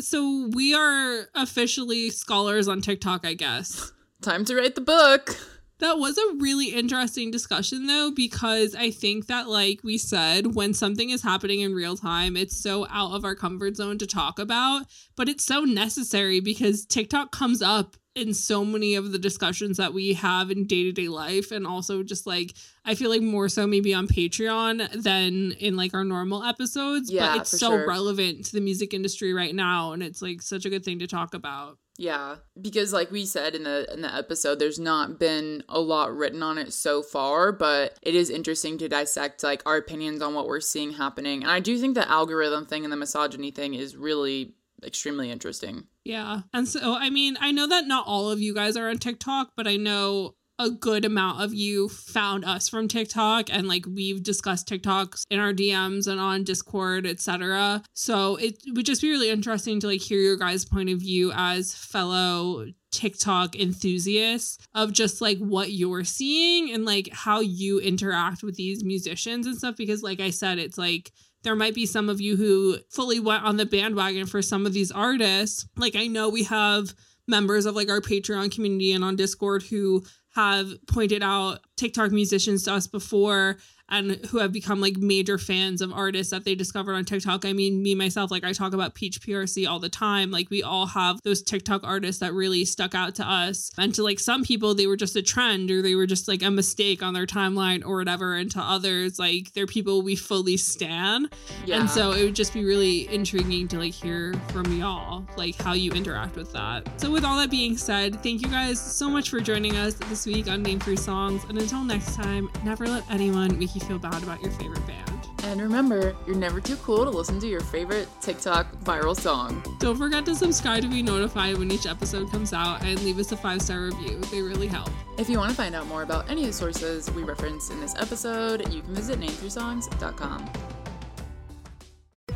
So we are officially scholars on tiktok i guess Time to write the book. That was a really interesting discussion though, because I think that, like we said, when something is happening in real time, it's so out of our comfort zone to talk about, but it's so necessary because TikTok comes up in so many of the discussions that we have in day to day life. And also, just like, I feel like more so maybe on Patreon than in like our normal episodes, Yeah, but it's so sure. relevant to the music industry right now. And it's like such a good thing to talk about. Yeah, because like we said in the in the episode, there's not been a lot written on it so far, but it is interesting to dissect like our opinions on what we're seeing happening. And I do think the algorithm thing and the misogyny thing is really extremely interesting. Yeah. And so, I mean, I know that not all of you guys are on TikTok, but I know a good amount of you found us from TikTok and like we've discussed TikToks in our DMs and on Discord, etc. So it would just be really interesting to like hear your guys' point of view as fellow TikTok enthusiasts of just like what you're seeing and like how you interact with these musicians and stuff because like I said it's like there might be some of you who fully went on the bandwagon for some of these artists. Like I know we have members of like our Patreon community and on Discord who have pointed out TikTok musicians to us before and who have become like major fans of artists that they discovered on TikTok. I mean, me myself, like I talk about Peach PRC all the time. Like we all have those TikTok artists that really stuck out to us. And to like some people, they were just a trend or they were just like a mistake on their timeline or whatever. And to others, like they're people we fully stan. Yeah. And so it would just be really intriguing to like hear from y'all, like how you interact with that. So with all that being said, thank you guys so much for joining us this week on Name Three Songs. And until next time, never let anyone make you feel bad about your favorite band. And remember, you're never too cool to listen to your favorite TikTok viral song. Don't forget to subscribe to be notified when each episode comes out and leave us a five star review. They really help. If you want to find out more about any of the sources we referenced in this episode, you can visit name3songs.com.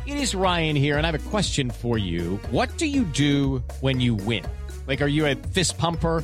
It is Ryan here, and I have a question for you. What do you do when you win? Like, are you a fist pumper?